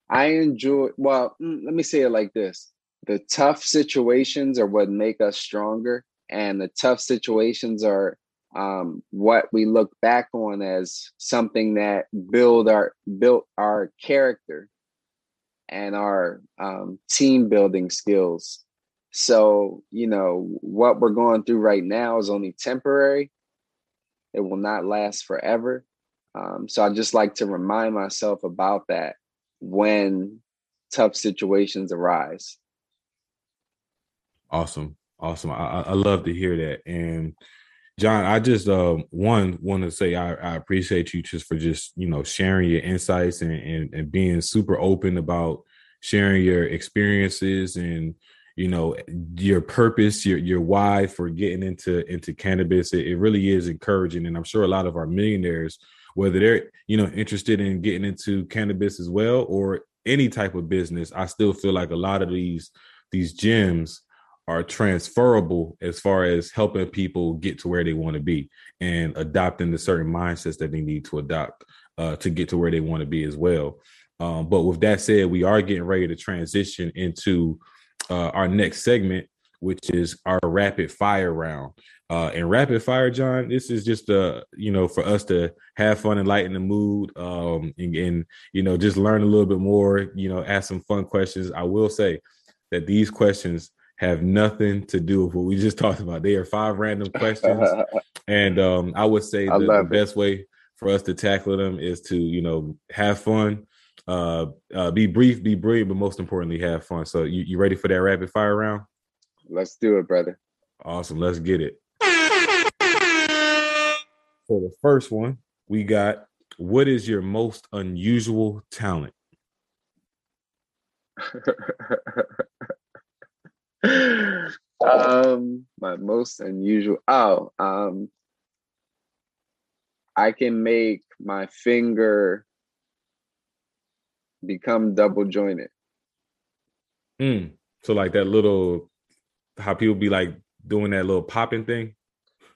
I enjoy well mm, let me say it like this. The tough situations are what make us stronger and the tough situations are um, what we look back on as something that build our built our character and our um, team building skills. So you know what we're going through right now is only temporary. It will not last forever. Um, so I just like to remind myself about that when tough situations arise. Awesome, awesome. I, I love to hear that, and John, I just um, one want to say I, I, appreciate you just for just you know sharing your insights and, and, and being super open about sharing your experiences and you know your purpose, your your why for getting into into cannabis. It, it really is encouraging, and I'm sure a lot of our millionaires, whether they're you know interested in getting into cannabis as well or any type of business, I still feel like a lot of these these gems are transferable as far as helping people get to where they want to be and adopting the certain mindsets that they need to adopt uh, to get to where they want to be as well. Um, but with that said, we are getting ready to transition into uh, our next segment, which is our rapid fire round. Uh, and rapid fire, John, this is just uh, you know, for us to have fun and lighten the mood, um, and, and you know, just learn a little bit more. You know, ask some fun questions. I will say that these questions have nothing to do with what we just (laughs) talked about. They are five random questions, (laughs) and um, I would say the, the best way for us to tackle them is to you know have fun, uh, uh, be brief, be brilliant, but most importantly, have fun. So you, you ready for that rapid fire round? Let's do it, brother. Awesome. Let's get it. For the first one, we got what is your most unusual talent? (laughs) um, my most unusual. Oh, um, I can make my finger become double jointed. Mm. So like that little, how people be like doing that little popping thing.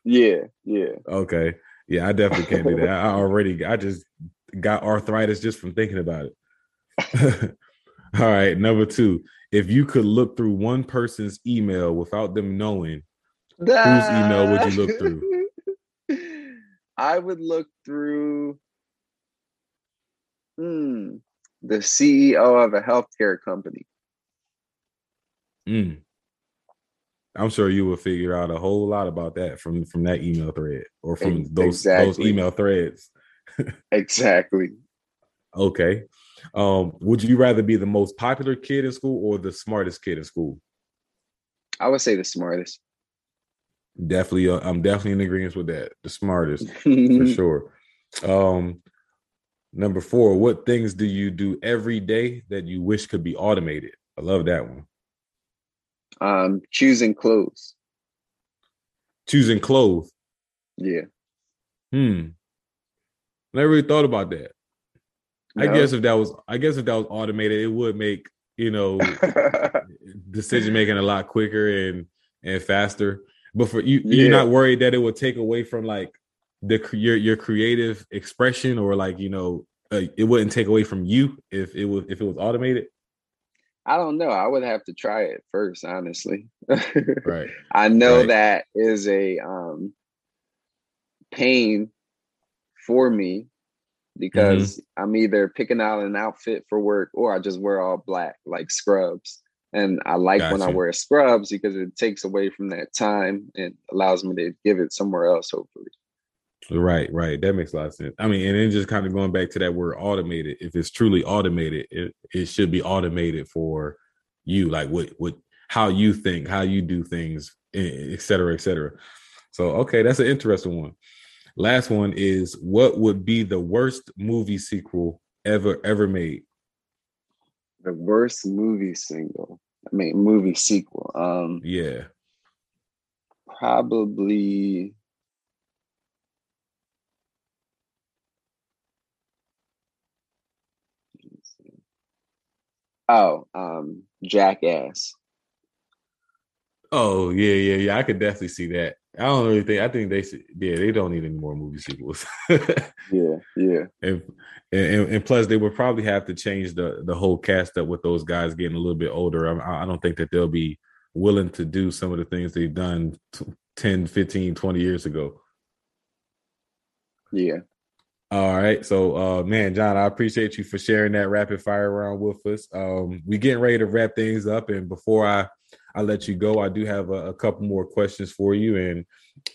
Yeah, yeah. Okay, yeah. I definitely can't do that. (laughs) I already, I just got arthritis just from thinking about it. (laughs) All right, number two if you could look through one person's email without them knowing, whose email would you look through? (laughs) I would look through hmm, the CEO of a healthcare company. Mm. I'm sure you will figure out a whole lot about that from from that email thread or from those those email threads. (laughs) exactly. Okay. Um, would you rather be the most popular kid in school or the smartest kid in school? I would say the smartest. Definitely, uh, I'm definitely in agreement with that. The smartest, for (laughs) sure. Um, number four, what things do you do every day that you wish could be automated? I love that one. Um, choosing clothes. Choosing clothes. Yeah. Hmm. Never really thought about that. I guess if that was, I guess if that was automated, it would make you know (laughs) decision making a lot quicker and and faster. But for you, yeah. you're not worried that it would take away from like the your your creative expression or like you know uh, it wouldn't take away from you if it was if it was automated. I don't know. I would have to try it first, honestly. right. (laughs) I know right. that is a um pain for me because mm-hmm. I'm either picking out an outfit for work or I just wear all black like scrubs. And I like gotcha. when I wear scrubs because it takes away from that time and allows me to give it somewhere else, hopefully. Right, right. That makes a lot of sense. I mean, and then just kind of going back to that word automated. If it's truly automated, it, it should be automated for you, like what what how you think, how you do things, et cetera, et cetera. So okay, that's an interesting one. Last one is what would be the worst movie sequel ever ever made? The worst movie single. I mean movie sequel. Um yeah. Probably Oh, um, Jackass. Oh yeah, yeah, yeah. I could definitely see that. I don't really think. I think they, yeah, they don't need any more movie sequels. (laughs) yeah, yeah. And, and and plus, they would probably have to change the the whole cast up with those guys getting a little bit older. I, I don't think that they'll be willing to do some of the things they've done 10, 15, 20 years ago. Yeah. All right. So uh man, John, I appreciate you for sharing that rapid fire round with us. Um we getting ready to wrap things up. And before I I let you go, I do have a, a couple more questions for you. And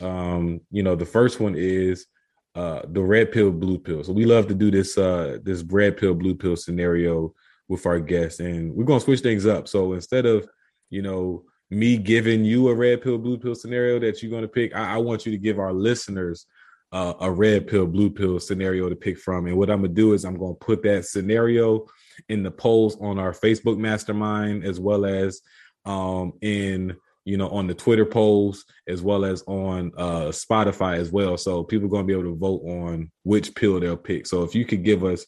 um, you know, the first one is uh the red pill, blue pill. So we love to do this uh this red pill, blue pill scenario with our guests, and we're gonna switch things up. So instead of you know me giving you a red pill, blue pill scenario that you're gonna pick, I, I want you to give our listeners uh, a red pill, blue pill scenario to pick from. And what I'm gonna do is I'm gonna put that scenario in the polls on our Facebook mastermind as well as um, in you know on the Twitter polls as well as on uh, Spotify as well. So people are gonna be able to vote on which pill they'll pick. So if you could give us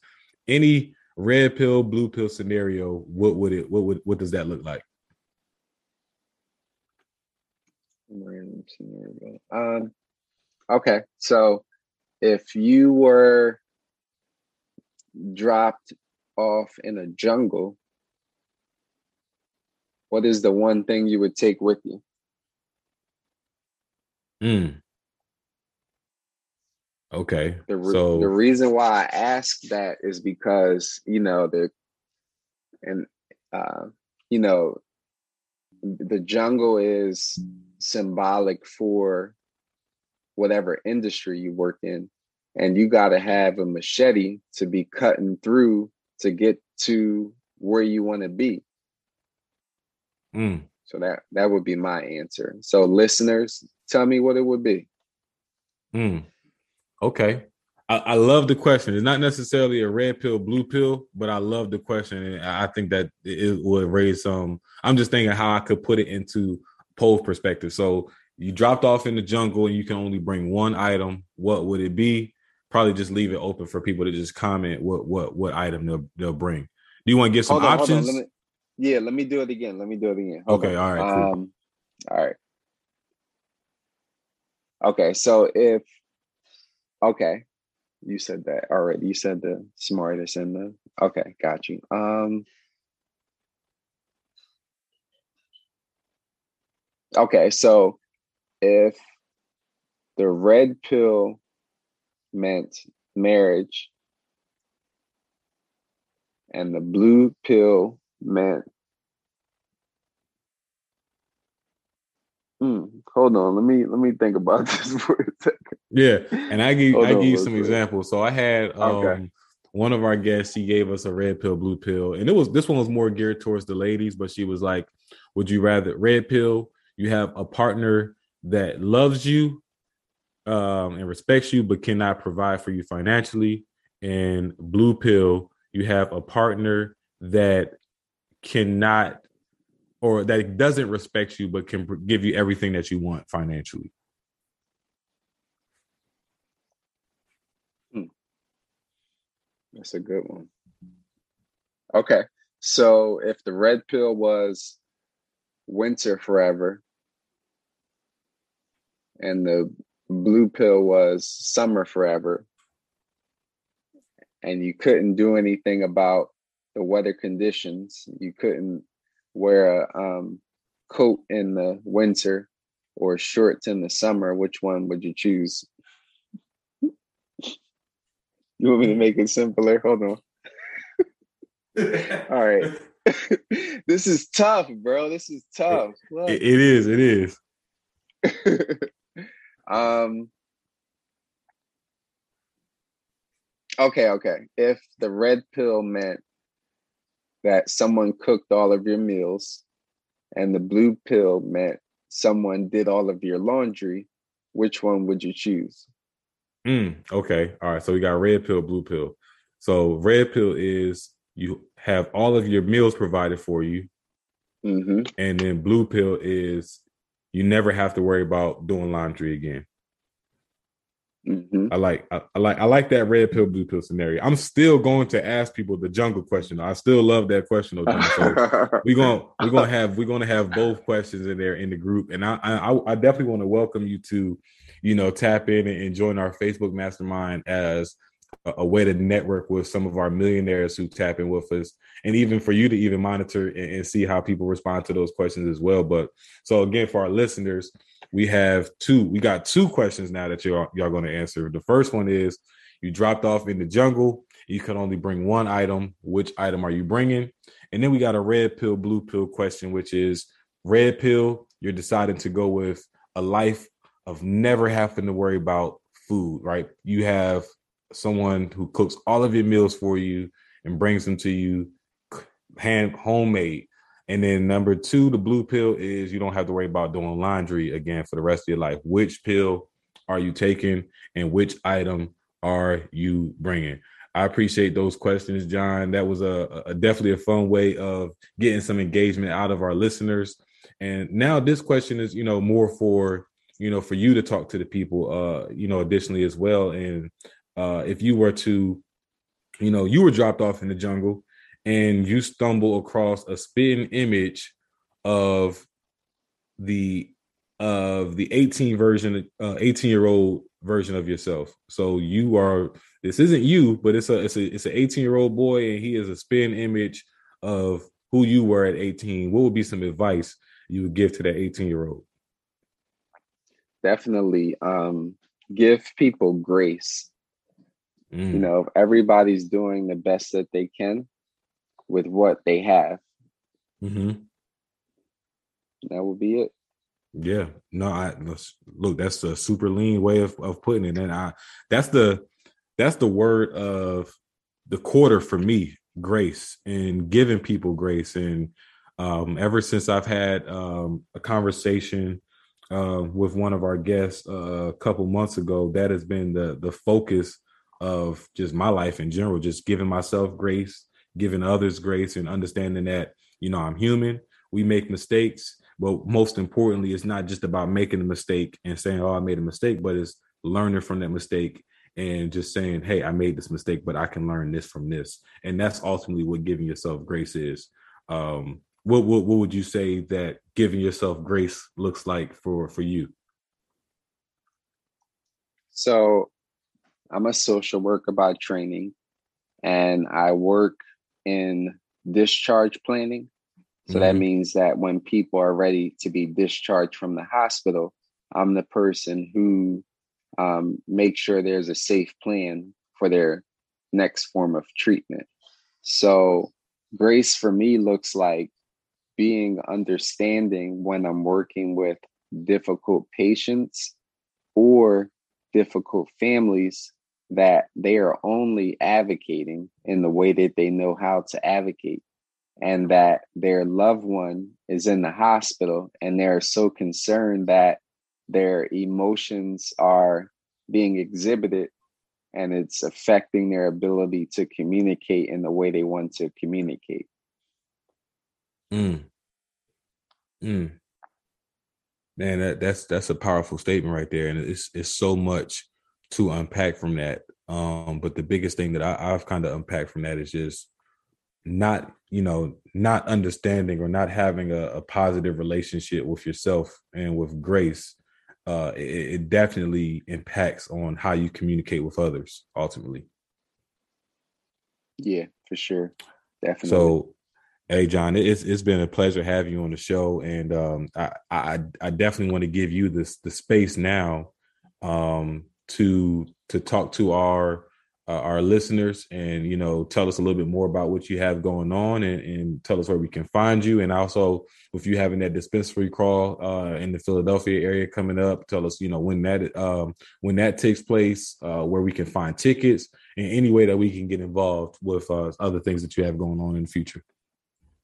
any red pill, blue pill scenario, what would it? What would what does that look like? Random scenario. Um, Okay. So if you were dropped off in a jungle, what is the one thing you would take with you? Mm. Okay. The re- so the reason why I ask that is because you know the and uh, you know the jungle is symbolic for whatever industry you work in and you got to have a machete to be cutting through to get to where you want to be. Mm. so that that would be my answer. So listeners tell me what it would be. Mm. okay. I, I, love the question. It's not necessarily a red pill blue pill but i love the question and i think that it would raise some i'm just thinking how i could put it into poll perspective. So you dropped off in the jungle and you can only bring one item, what would it be? Probably just leave it open for people to just comment what what what item they'll they'll bring. Do you want to give some on, options? Let me, yeah, let me do it again. Let me do it again. Hold okay, on. all right. Cool. Um, all right. Okay, so if okay, you said that already. You said the smartest and the okay, got you. Um okay, so if the red pill meant marriage and the blue pill meant hmm, hold on let me let me think about (laughs) this for a second. Yeah and i give hold i give you some examples. So i had um okay. one of our guests she gave us a red pill blue pill and it was this one was more geared towards the ladies but she was like would you rather red pill you have a partner that loves you um, and respects you, but cannot provide for you financially. And blue pill, you have a partner that cannot or that doesn't respect you, but can give you everything that you want financially. Hmm. That's a good one. Okay. So if the red pill was winter forever, and the blue pill was summer forever and you couldn't do anything about the weather conditions you couldn't wear a um, coat in the winter or shorts in the summer which one would you choose You want me to make it simpler? Hold on. (laughs) All right. (laughs) this is tough, bro. This is tough. It, it is. It is. (laughs) um. Okay, okay. If the red pill meant that someone cooked all of your meals, and the blue pill meant someone did all of your laundry, which one would you choose? Mm, okay. All right. So we got red pill, blue pill. So red pill is you have all of your meals provided for you. Mm-hmm. And then blue pill is you never have to worry about doing laundry again. Mm-hmm. I like I, I, like I like that red pill blue pill scenario. I'm still going to ask people the jungle question. I still love that question. So (laughs) we're gonna we're gonna have we're gonna have both questions in there in the group, and I I, I definitely want to welcome you to you know tap in and join our Facebook mastermind as a, way to network with some of our millionaires who tap in with us, and even for you to even monitor and, and see how people respond to those questions as well. But so again, for our listeners we have two we got two questions now that y'all y'all going to answer. The first one is you dropped off in the jungle. You can only bring one item. Which item are you bringing? And then we got a red pill blue pill question which is red pill you're deciding to go with a life of never having to worry about food right? You have someone who cooks all of your meals for you and brings them to you hand homemade and then number two, the blue pill is you don't have to worry about doing laundry again for the rest of your life. Which pill are you taking and which item are you bringing? I appreciate those questions, John. That was a, a, definitely a fun way of getting some engagement out of our listeners. And now this question is, you know, more for you know for you to talk to the people, uh, you know, additionally as well. And uh, if you were to, you know, you were dropped off in the jungle and you stumble across a spitting image of the of the 18 version uh 18 year old version of yourself. So you are this isn't you but it's a it's a it's an 18 year old boy and he is a spin image of who you were at 18 what would be some advice you would give to that 18 year old definitely um give people grace mm. you know everybody's doing the best that they can with what they have. Mm-hmm. That would be it. Yeah, no, I look. That's a super lean way of, of putting it, and I that's the that's the word of the quarter for me. Grace and giving people grace, and um, ever since I've had um, a conversation uh, with one of our guests uh, a couple months ago, that has been the the focus of just my life in general. Just giving myself grace, giving others grace and understanding that, you know, I'm human. We make mistakes. But most importantly, it's not just about making a mistake and saying, oh, I made a mistake, but it's learning from that mistake and just saying, hey, I made this mistake, but I can learn this from this. And that's ultimately what giving yourself grace is. Um, what, what what would you say that giving yourself grace looks like for for you? So I'm a social worker by training and I work in discharge planning. So mm-hmm. that means that when people are ready to be discharged from the hospital, I'm the person who um, makes sure there's a safe plan for their next form of treatment. So, grace for me looks like being understanding when I'm working with difficult patients or difficult families that they are only advocating in the way that they know how to advocate and that their loved one is in the hospital and they're so concerned that their emotions are being exhibited and it's affecting their ability to communicate in the way they want to communicate. Mm. Mm. Man, that, that's that's a powerful statement right there, and it's it's so much to unpack from that. Um, but the biggest thing that I, I've kind of unpacked from that is just not, you know, not understanding or not having a, a positive relationship with yourself and with grace. Uh, it, it definitely impacts on how you communicate with others ultimately. Yeah, for sure. Definitely. So Hey John, it's it's been a pleasure having you on the show, and um, I, I I definitely want to give you this the space now um, to to talk to our uh, our listeners and you know tell us a little bit more about what you have going on and, and tell us where we can find you. And also if you having that dispensary crawl uh, in the Philadelphia area coming up tell us you know when that um, when that takes place uh, where we can find tickets and any way that we can get involved with uh, other things that you have going on in the future.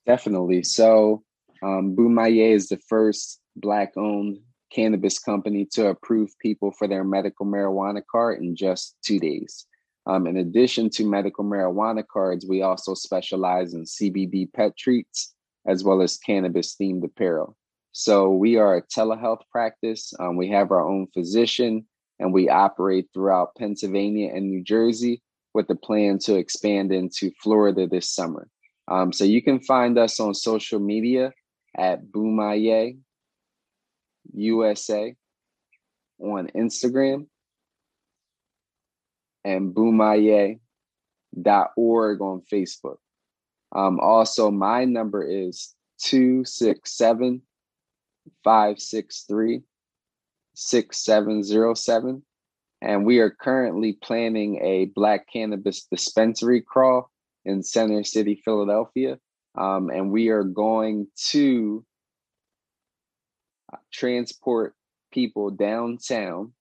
Definitely. So um, Bumaye is the first black owned cannabis company to approve people for their medical marijuana card in just two days um, in addition to medical marijuana cards, we also specialize in CBD pet treats as well as cannabis themed apparel. So we are a telehealth practice. Um, we have our own physician and we operate throughout Pennsylvania and New Jersey with the plan to expand into Florida this summer. Um, so you can find us on social media at Bumaye USA on Instagram and bumaye.org on Facebook. Um, also, my number is 267 563 6707. And we are currently planning a Black Cannabis dispensary crawl in Center City, Philadelphia. Um, and we are going to transport people downtown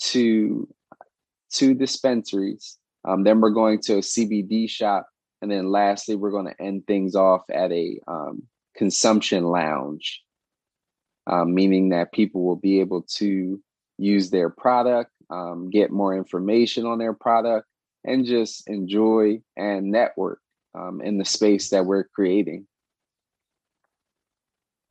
to to dispensaries. Um, then we're going to a CBD shop. And then lastly, we're going to end things off at a um, consumption lounge, um, meaning that people will be able to use their product, um, get more information on their product, and just enjoy and network um, in the space that we're creating.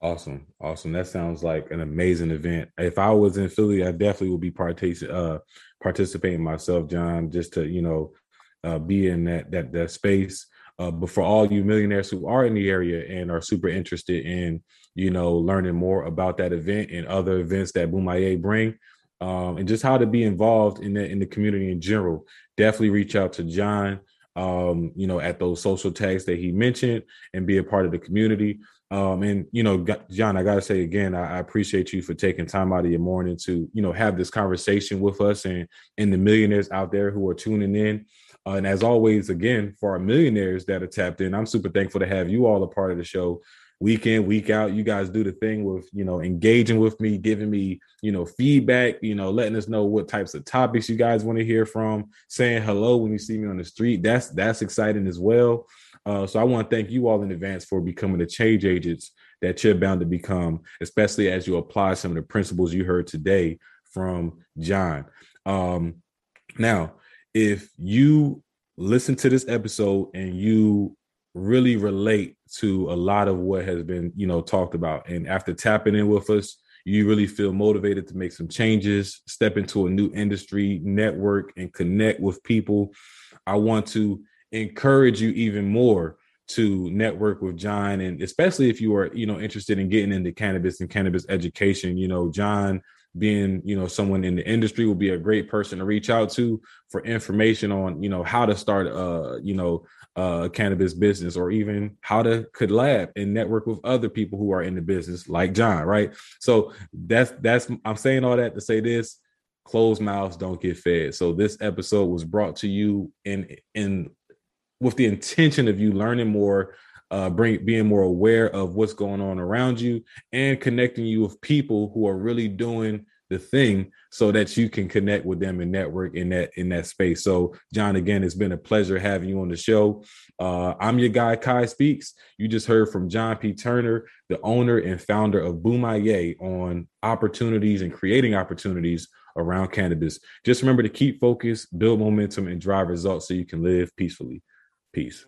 Awesome, awesome. That sounds like an amazing event. If I was in Philly, I definitely would be partic- uh, participating myself, John, just to you know uh, be in that that that space. Uh, but for all you millionaires who are in the area and are super interested in you know learning more about that event and other events that Bumaye bring, um, and just how to be involved in the in the community in general, definitely reach out to John. Um, you know, at those social tags that he mentioned, and be a part of the community. Um, and you know, John, I gotta say again, I, I, appreciate you for taking time out of your morning to you know have this conversation with us and and the millionaires out there who are tuning in. Uh, and as always, again, for our millionaires that are tapped in, I'm super thankful to have you all a part of the show week in week out you guys do the thing with you know engaging with me giving me you know feedback you know letting us know what types of topics you guys want to hear from saying hello when you see me on the street that's that's exciting as well uh, so I want to thank you all in advance for becoming the change agents that you're bound to become, especially as you apply some of the principles you heard today from John. Um, now, if you listen to this episode and you really relate to a lot of what has been, you know, talked about, and after tapping in with us, you really feel motivated to make some changes, step into a new industry, network, and connect with people. I want to encourage you even more to network with John and especially if you are you know interested in getting into cannabis and cannabis education you know John being you know someone in the industry will be a great person to reach out to for information on you know how to start uh you know a cannabis business or even how to collab and network with other people who are in the business like John right? So that's that's I'm saying all that to say this closed mouths don't get fed. So this episode was brought to you in in with the intention of you learning more uh, bring being more aware of what's going on around you and connecting you with people who are really doing the thing so that you can connect with them and network in that in that space. So john again it's been a pleasure having you on the show. Uh, i'm your guy kai speaks. You just heard from john p. Turner the owner and founder of Bumaye on opportunities and creating opportunities around cannabis. Just remember to keep focus build momentum and drive results so you can live peacefully. Peace.